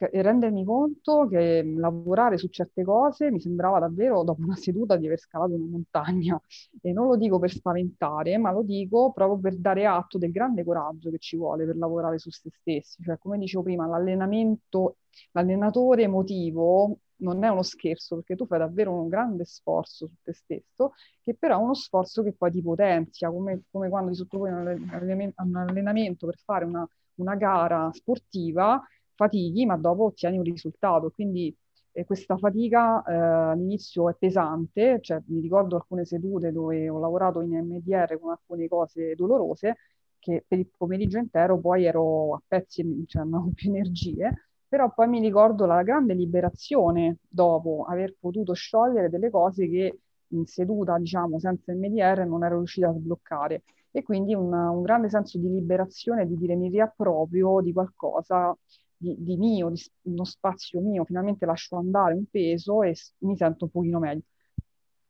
intanto rendermi conto che lavorare su certe cose mi sembrava davvero [laughs] dopo una seduta di aver scalato una montagna. E non lo dico per spaventare, ma lo dico proprio per dare atto del grande coraggio che ci vuole per lavorare su se stessi, cioè come dicevo prima, l'allenamento, l'allenatore emotivo non è uno scherzo perché tu fai davvero un grande sforzo su te stesso, che però è uno sforzo che poi ti potenzia, come, come quando ti sottoponi a un allenamento per fare una, una gara sportiva fatichi, ma dopo ottieni un risultato. Quindi eh, questa fatica eh, all'inizio è pesante, cioè mi ricordo alcune sedute dove ho lavorato in MDR con alcune cose dolorose, che per il pomeriggio intero poi ero a pezzi, cioè non avevo più energie, però poi mi ricordo la grande liberazione dopo aver potuto sciogliere delle cose che in seduta, diciamo, senza MDR non ero riuscita a sbloccare. E quindi un, un grande senso di liberazione, di dire mi riapproprio di qualcosa di, di mio, di uno spazio mio, finalmente lascio andare un peso e mi sento un pochino meglio.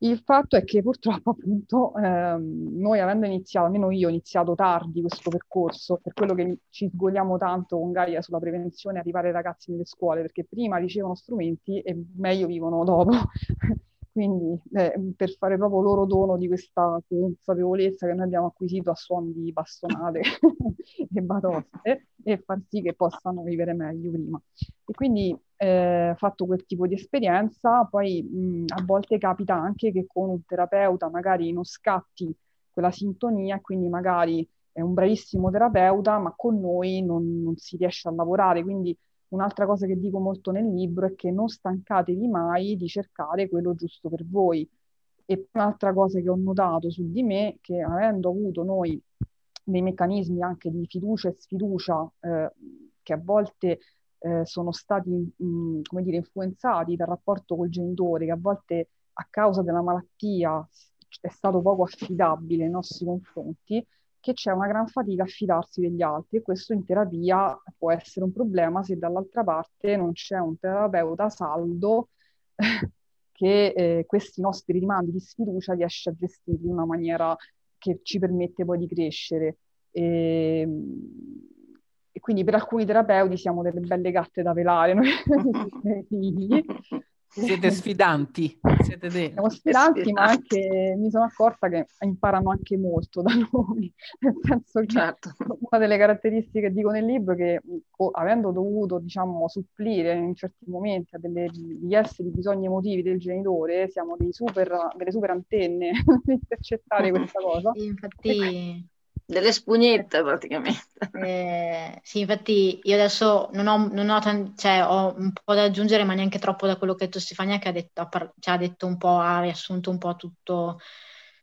Il fatto è che purtroppo appunto ehm, noi avendo iniziato, almeno io ho iniziato tardi questo percorso, per quello che ci sgoliamo tanto con Gaia sulla prevenzione, arrivare ai ragazzi nelle scuole, perché prima ricevono strumenti e meglio vivono dopo. Quindi eh, per fare proprio loro dono di questa consapevolezza che noi abbiamo acquisito a suon di bastonate [laughs] e batoste e far sì che possano vivere meglio prima. E quindi eh, fatto quel tipo di esperienza, poi mh, a volte capita anche che con un terapeuta magari non scatti quella sintonia e quindi magari è un bravissimo terapeuta, ma con noi non, non si riesce a lavorare. Quindi Un'altra cosa che dico molto nel libro è che non stancatevi mai di cercare quello giusto per voi. E un'altra cosa che ho notato su di me, che avendo avuto noi dei meccanismi anche di fiducia e sfiducia, eh, che a volte eh, sono stati, mh, come dire, influenzati dal rapporto col genitore, che a volte a causa della malattia è stato poco affidabile nei nostri confronti, che c'è una gran fatica a fidarsi degli altri e questo in terapia può essere un problema se dall'altra parte non c'è un terapeuta saldo [laughs] che eh, questi nostri rimandi di sfiducia riesce a gestirli in una maniera che ci permette poi di crescere. E, e quindi per alcuni terapeuti siamo delle belle gatte da pelare noi [laughs] figli [laughs] siete [laughs] sfidanti. Siete de- Siamo sfidanti, ma anche mi sono accorta che imparano anche molto da noi. [laughs] Nel senso che certo. una delle caratteristiche che dico nel libro è che avendo dovuto, diciamo, supplire in certi momenti a delle richieste di bisogni emotivi del genitore, siamo super, delle super antenne [laughs] per accettare questa cosa. Infatti delle spugnette praticamente. Eh, sì, infatti io adesso non ho, non ho, cioè, ho, un po' da aggiungere, ma neanche troppo da quello che ha detto Stefania, che ha detto, ha, par- cioè, ha detto un po', ha riassunto un po' tutto,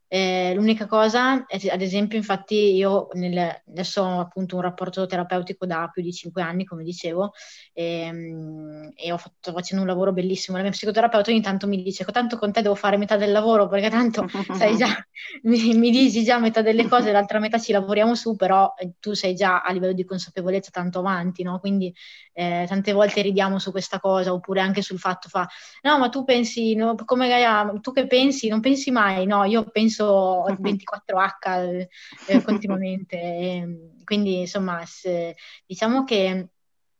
Eh, l'unica cosa, ad esempio, infatti io nel, adesso ho appunto un rapporto terapeutico da più di cinque anni, come dicevo, ehm, e ho fatto facendo un lavoro bellissimo. La mia psicoterapeuta ogni tanto mi dice, tanto con te devo fare metà del lavoro, perché tanto [laughs] sai già, mi, mi, dici già metà delle cose, l'altra metà ci lavoriamo su, però eh, tu sei già a livello di consapevolezza tanto avanti, no? Quindi eh, tante volte ridiamo su questa cosa, oppure anche sul fatto fa, no, ma tu pensi, no, come Gaia, tu che pensi? Non pensi mai? No, io penso 24H [laughs] eh, continuamente. E, quindi, insomma, se, diciamo che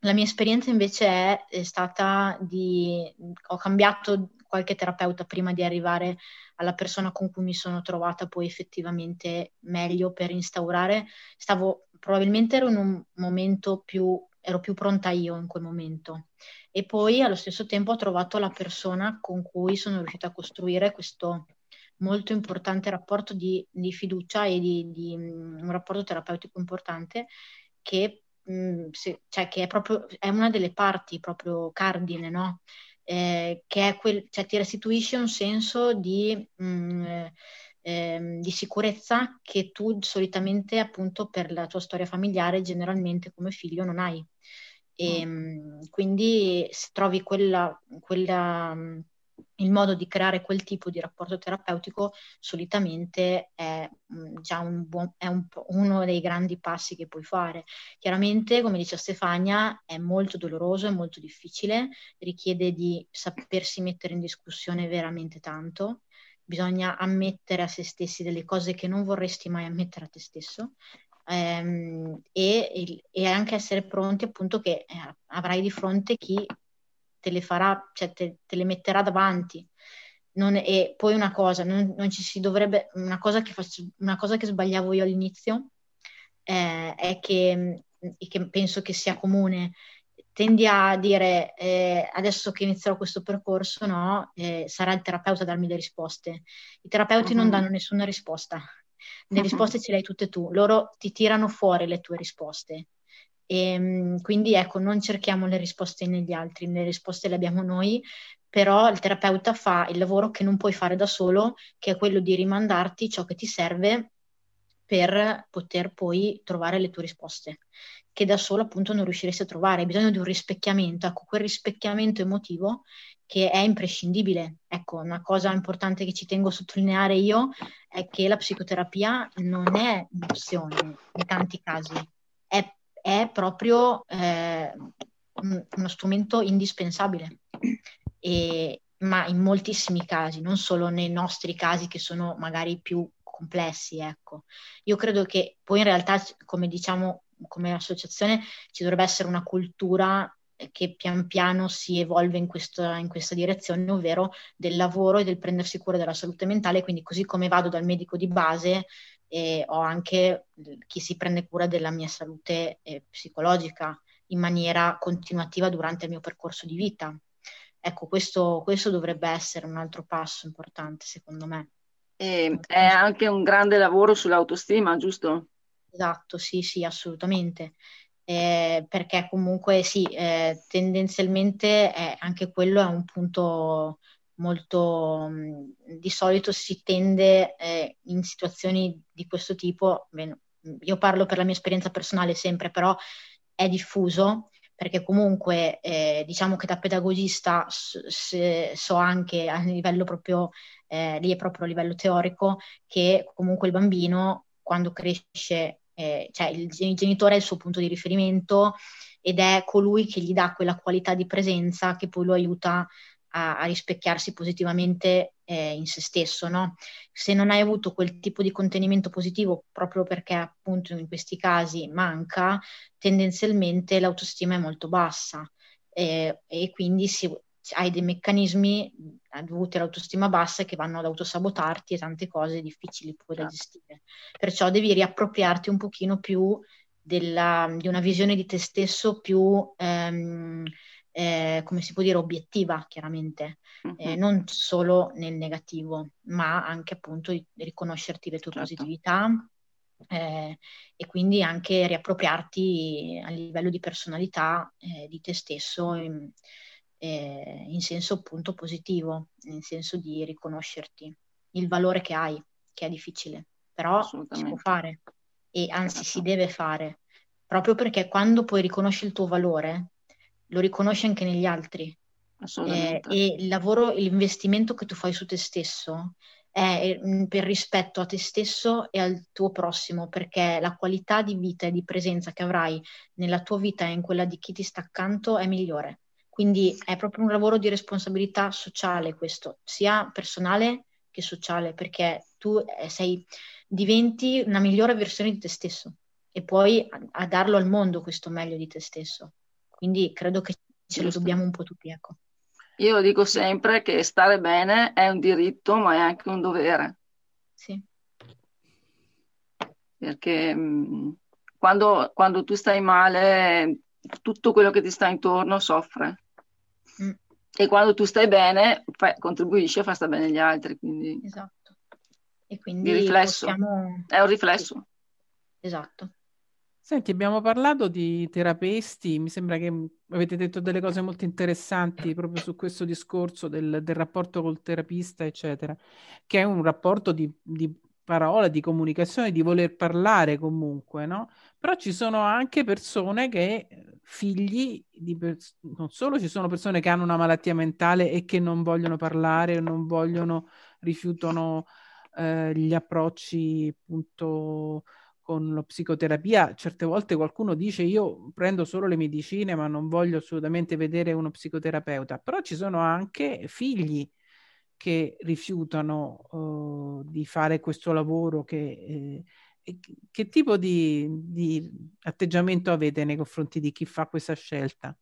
la mia esperienza invece è, è stata di, ho cambiato qualche terapeuta prima di arrivare alla persona con cui mi sono trovata poi effettivamente meglio per instaurare. Stavo, probabilmente ero in un momento più ero più pronta io in quel momento. E poi allo stesso tempo ho trovato la persona con cui sono riuscita a costruire questo molto importante rapporto di, di fiducia e di, di, un rapporto terapeutico importante che, mh, se, cioè, che è proprio è una delle parti proprio cardine, no? Eh, che è quel, cioè, ti restituisce un senso di mh, ehm, di sicurezza che tu solitamente appunto per la tua storia familiare generalmente come figlio non hai. E, mm. quindi se trovi quella, quella, il modo di creare quel tipo di rapporto terapeutico solitamente è già un buon, è un, uno dei grandi passi che puoi fare. Chiaramente, come dice Stefania, è molto doloroso, è molto difficile, richiede di sapersi mettere in discussione veramente tanto bisogna ammettere a se stessi delle cose che non vorresti mai ammettere a te stesso ehm, e, e, anche essere pronti appunto che eh, avrai di fronte chi te le farà, cioè te, te le metterà davanti. Non, e poi una cosa, non, non, ci si dovrebbe, una cosa che, faccio, una cosa che sbagliavo io all'inizio eh, è che, che penso che sia comune tendi a dire eh, adesso che inizierò questo percorso, no, eh, sarà il terapeuta a darmi le risposte. I terapeuti uh-huh. non mhm. danno nessuna risposta, le uh-huh. [laughs] risposte ce le hai tutte tu, loro ti tirano fuori le tue risposte. E, ehm, quindi ecco, non cerchiamo le risposte negli altri, le risposte le abbiamo noi, però il terapeuta fa il lavoro che non puoi fare da solo, che è quello di rimandarti ciò che ti serve per poter poi trovare le tue risposte che da solo appunto non riusciresti a trovare, hai bisogno di un rispecchiamento, ecco, quel rispecchiamento emotivo che è imprescindibile. Ecco, una cosa importante che ci tengo a sottolineare io è che la psicoterapia non è un'opzione in tanti casi, è, è proprio eh, uno strumento indispensabile. E, ma in moltissimi casi, non solo nei nostri casi che sono magari più complessi, ecco. Io credo che poi in realtà, come diciamo come associazione ci dovrebbe essere una cultura che pian piano si evolve in, questo, in, questa direzione, ovvero del lavoro e del prendersi cura della salute mentale, quindi così come vado dal medico di base, eh, ho anche chi si prende cura della mia salute eh, psicologica in maniera continuativa durante il mio percorso di vita. Ecco, questo, questo dovrebbe essere un altro passo importante, secondo me. E è anche un grande lavoro sull'autostima, giusto? Esatto, sì, sì, assolutamente. Eh, perché comunque sì, eh, tendenzialmente è, anche quello è un punto molto mh, di solito si tende eh, in situazioni di questo tipo, io parlo per la mia esperienza personale sempre, però è diffuso perché comunque eh, diciamo che da pedagogista so anche a livello proprio, eh, lì è proprio a livello teorico, che comunque il bambino quando cresce eh, cioè il genitore è il suo punto di riferimento ed è colui che gli dà quella qualità di presenza che poi lo aiuta a, a rispecchiarsi positivamente eh, in se stesso. No? Se non hai avuto quel tipo di contenimento positivo, proprio perché appunto in questi casi manca, tendenzialmente l'autostima è molto bassa eh, e quindi si, hai dei meccanismi dovuti all'autostima bassa che vanno ad autosabotarti e tante cose difficili poi da gestire. Perciò devi riappropriarti un pochino più della, di una visione di te stesso più, ehm, eh, come si può dire, obiettiva, chiaramente, uh-huh. eh, mhm. non solo nel negativo, ma anche appunto di riconoscerti le tue certo. positività. Eh, e quindi anche riappropriarti a livello di personalità eh, di te stesso in, eh, in senso appunto positivo, nel senso di riconoscerti il valore che hai che è difficile, però si può fare e anzi si deve fare, proprio perché quando poi riconosci il tuo valore, lo riconosci anche negli altri. Eh, e il lavoro, l'investimento che tu fai su te stesso è mm, per rispetto a te stesso e al tuo prossimo, perché la qualità di vita e di presenza che avrai nella tua vita e in quella di chi ti sta accanto è migliore. Quindi è proprio un lavoro di responsabilità sociale questo, sia personale che sociale, perché tu eh, sei, diventi una migliore versione di te stesso e puoi a, a darlo al mondo questo meglio di te stesso. Quindi credo che ce lo dobbiamo un po' tutti, ecco. Io dico sempre che stare bene è un diritto, ma è anche un dovere. Sì. Perché mh, mm, quando, quando, tu stai male, tutto quello che ti sta intorno soffre. Mm. E quando tu stai bene, fai, contribuisci a far stare bene gli altri. Quindi... Esatto. E quindi riflesso. Possiamo... È un riflesso. Esatto. Senti, abbiamo parlato di terapeuti, mi sembra che avete detto delle cose molto interessanti proprio su questo discorso del, del rapporto col terapista, eccetera, che è un rapporto di, di parola, di comunicazione, di voler parlare comunque, no? Però ci sono anche persone che, figli di pers- non solo ci sono persone che hanno una malattia mentale e che non vogliono parlare, non vogliono, rifiutano eh, gli approcci appunto con la psicoterapia, certe volte qualcuno dice io prendo solo le medicine ma non voglio assolutamente vedere uno psicoterapeuta, però ci sono anche figli che rifiutano uh, di fare questo lavoro che, eh, che tipo di, di, atteggiamento avete nei confronti di chi fa questa scelta?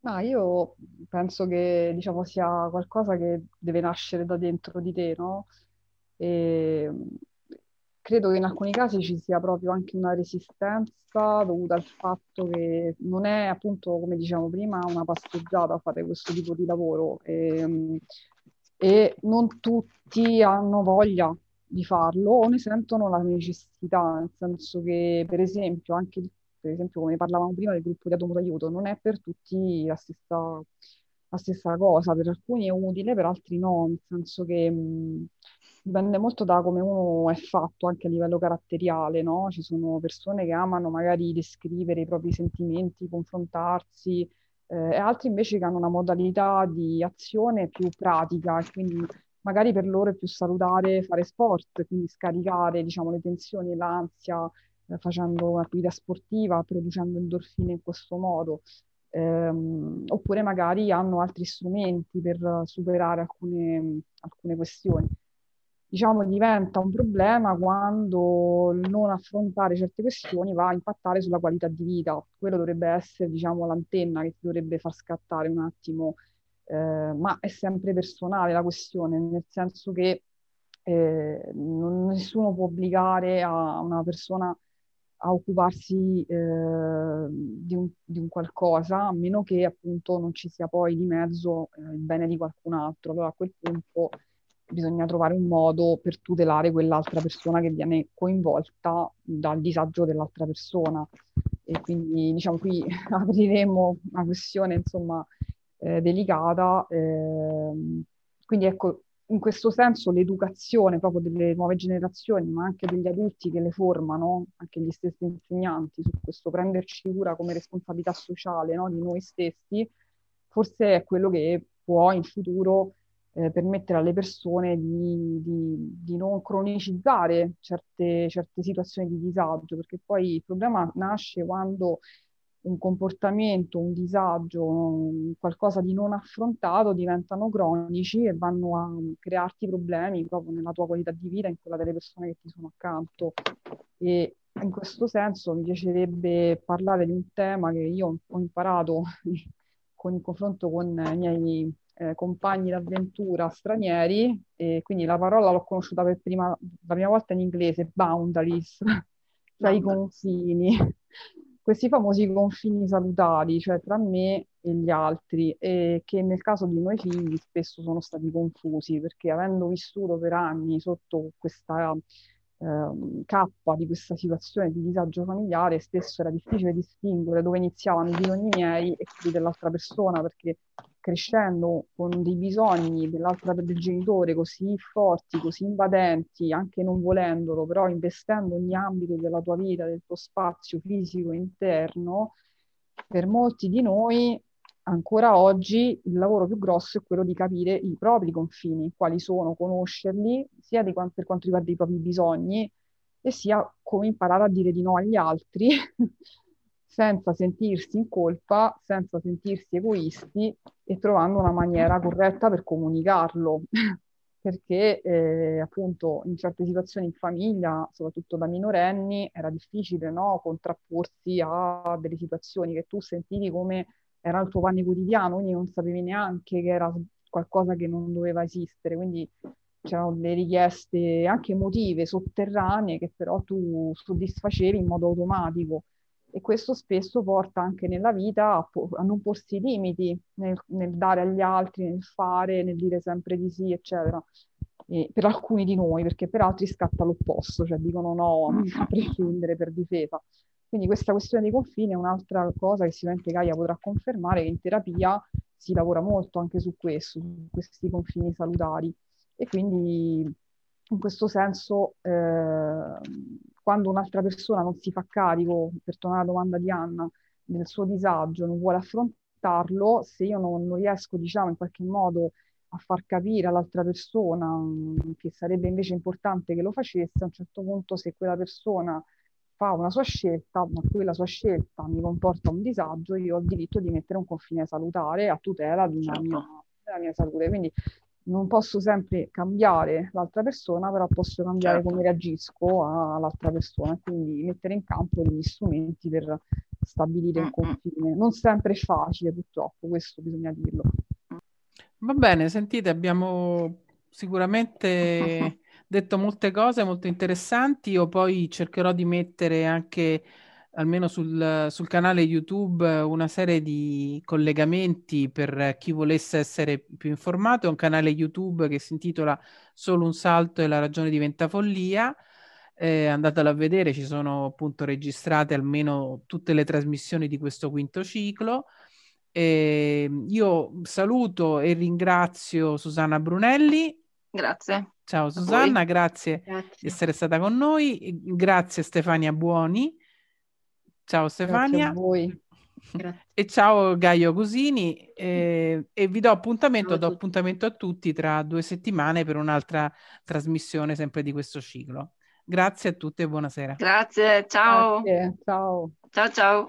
Ma io penso che diciamo, sia qualcosa che deve nascere da dentro di te, no? E credo che in alcuni casi ci sia proprio anche una resistenza dovuta al fatto che non è appunto, come diciamo prima, una passeggiata fare questo tipo di lavoro e, ehm, e non tutti hanno voglia di farlo o ne sentono la necessità, nel senso che per esempio anche per esempio come parlavamo prima del gruppo di Atomo d'aiuto, non è per tutti la stessa, la stessa cosa, per alcuni è utile, per altri no, nel senso che mh, dipende molto da come uno è fatto anche a livello caratteriale, no? Ci sono persone che amano magari descrivere i propri sentimenti, confrontarsi, eh, e altri invece che hanno una modalità di azione più pratica e quindi magari per loro è più salutare fare sport, quindi scaricare, diciamo, le tensioni e l'ansia eh, facendo un'attività sportiva, producendo endorfine in questo modo. Ehm, oppure magari hanno altri strumenti per superare alcune, alcune questioni diciamo, diventa un problema quando non affrontare certe questioni va a impattare sulla qualità di vita. Quello dovrebbe essere, diciamo, l'antenna che ti dovrebbe far scattare un attimo, eh, ma è sempre personale la questione, nel senso che eh, non, nessuno può obbligare a una persona a occuparsi eh, di, un, di, un, qualcosa, a meno che appunto non ci sia poi di mezzo eh, il bene di qualcun altro. Allora a quel punto bisogna trovare un modo per tutelare quell'altra persona che viene coinvolta dal disagio dell'altra persona. E quindi, diciamo, qui [laughs] apriremo una questione, insomma, eh, delicata. Eh, quindi, ecco, in questo senso l'educazione proprio delle nuove generazioni, ma anche degli adulti che le formano, anche gli stessi insegnanti, su questo prenderci cura come responsabilità sociale no, di noi stessi, forse è quello che può in futuro eh, permettere alle persone di, di, di non cronicizzare certe, certe, situazioni di disagio, perché poi il problema nasce quando un comportamento, un disagio, un qualcosa di non affrontato diventano cronici e vanno a crearti problemi proprio nella tua qualità di vita, in quella delle persone che ti sono accanto. E in questo senso mi piacerebbe parlare di un tema che io ho imparato [laughs] con il confronto con i miei eh, compagni d'avventura stranieri, e quindi la parola l'ho conosciuta per prima, la prima volta in inglese, boundaries, [laughs] cioè i confini, questi famosi confini salutari, cioè tra me e gli altri, e che nel caso di noi figli spesso sono stati confusi, perché avendo vissuto per anni sotto questa eh, cappa di questa situazione di disagio familiare, spesso era difficile distinguere dove iniziavano i bisogni miei e quelli dell'altra persona, perché crescendo con dei bisogni del genitore così forti, così invadenti, anche non volendolo, però investendo ogni ambito della tua vita, del tuo spazio fisico interno, per molti di noi ancora oggi il lavoro più grosso è quello di capire i propri confini, quali sono, conoscerli, sia di, per quanto riguarda i propri bisogni, e sia come imparare a dire di no agli altri [laughs] senza sentirsi in colpa, senza sentirsi egoisti e trovando una maniera corretta per comunicarlo. [laughs] Perché eh, appunto in certe situazioni in famiglia, soprattutto da minorenni, era difficile no? contrapporsi a delle situazioni che tu sentivi come era il tuo pane quotidiano, quindi non sapevi neanche che era qualcosa che non doveva esistere. Quindi c'erano delle richieste anche emotive, sotterranee, che però tu soddisfacevi in modo automatico. E questo spesso porta anche nella vita a, po- a non porsi limiti nel, nel, dare agli altri, nel fare, nel dire sempre di sì, eccetera. E per alcuni di noi, perché per altri scatta l'opposto, cioè dicono no a [laughs] prescindere per difesa. Quindi questa questione dei confini è un'altra cosa che sicuramente Gaia potrà confermare, che in terapia si lavora molto anche su questo, su questi confini salutari e quindi in questo senso eh, quando un'altra persona non si fa carico, per tornare alla domanda di Anna, del suo disagio, non vuole affrontarlo, se io non, non riesco, diciamo, in qualche modo a far capire all'altra persona mh, mm, che sarebbe invece importante che lo facesse, a un certo punto se quella persona fa una sua scelta, ma quella sua scelta mi comporta un disagio, io ho il diritto di mettere un confine salutare a tutela certo. mia, della mia salute. Quindi non posso sempre cambiare l'altra persona, però posso cambiare certo. come reagisco all'altra persona, quindi mettere in campo degli strumenti per stabilire un confine. Non sempre è facile, purtroppo, questo bisogna dirlo. Va bene, sentite, abbiamo sicuramente [laughs] detto molte cose molto interessanti. Io poi cercherò di mettere anche almeno sul, sul, canale YouTube una serie di collegamenti per chi volesse essere più informato. È un canale YouTube che si intitola Solo un salto e la ragione diventa follia. Eh, andatelo a vedere, ci sono appunto registrate almeno tutte le trasmissioni di questo quinto ciclo. Eh, io saluto e ringrazio Susanna Brunelli. Grazie. Ciao Susanna, grazie, grazie di essere stata con noi. Grazie Stefania Buoni. Ciao Stefania. E ciao Gaio Cusini eh, [laughs] e vi do appuntamento, do appuntamento a tutti tra due settimane per un'altra trasmissione sempre di questo ciclo. Grazie a tutte e buonasera. Grazie, ciao. Grazie, ciao. Ciao ciao.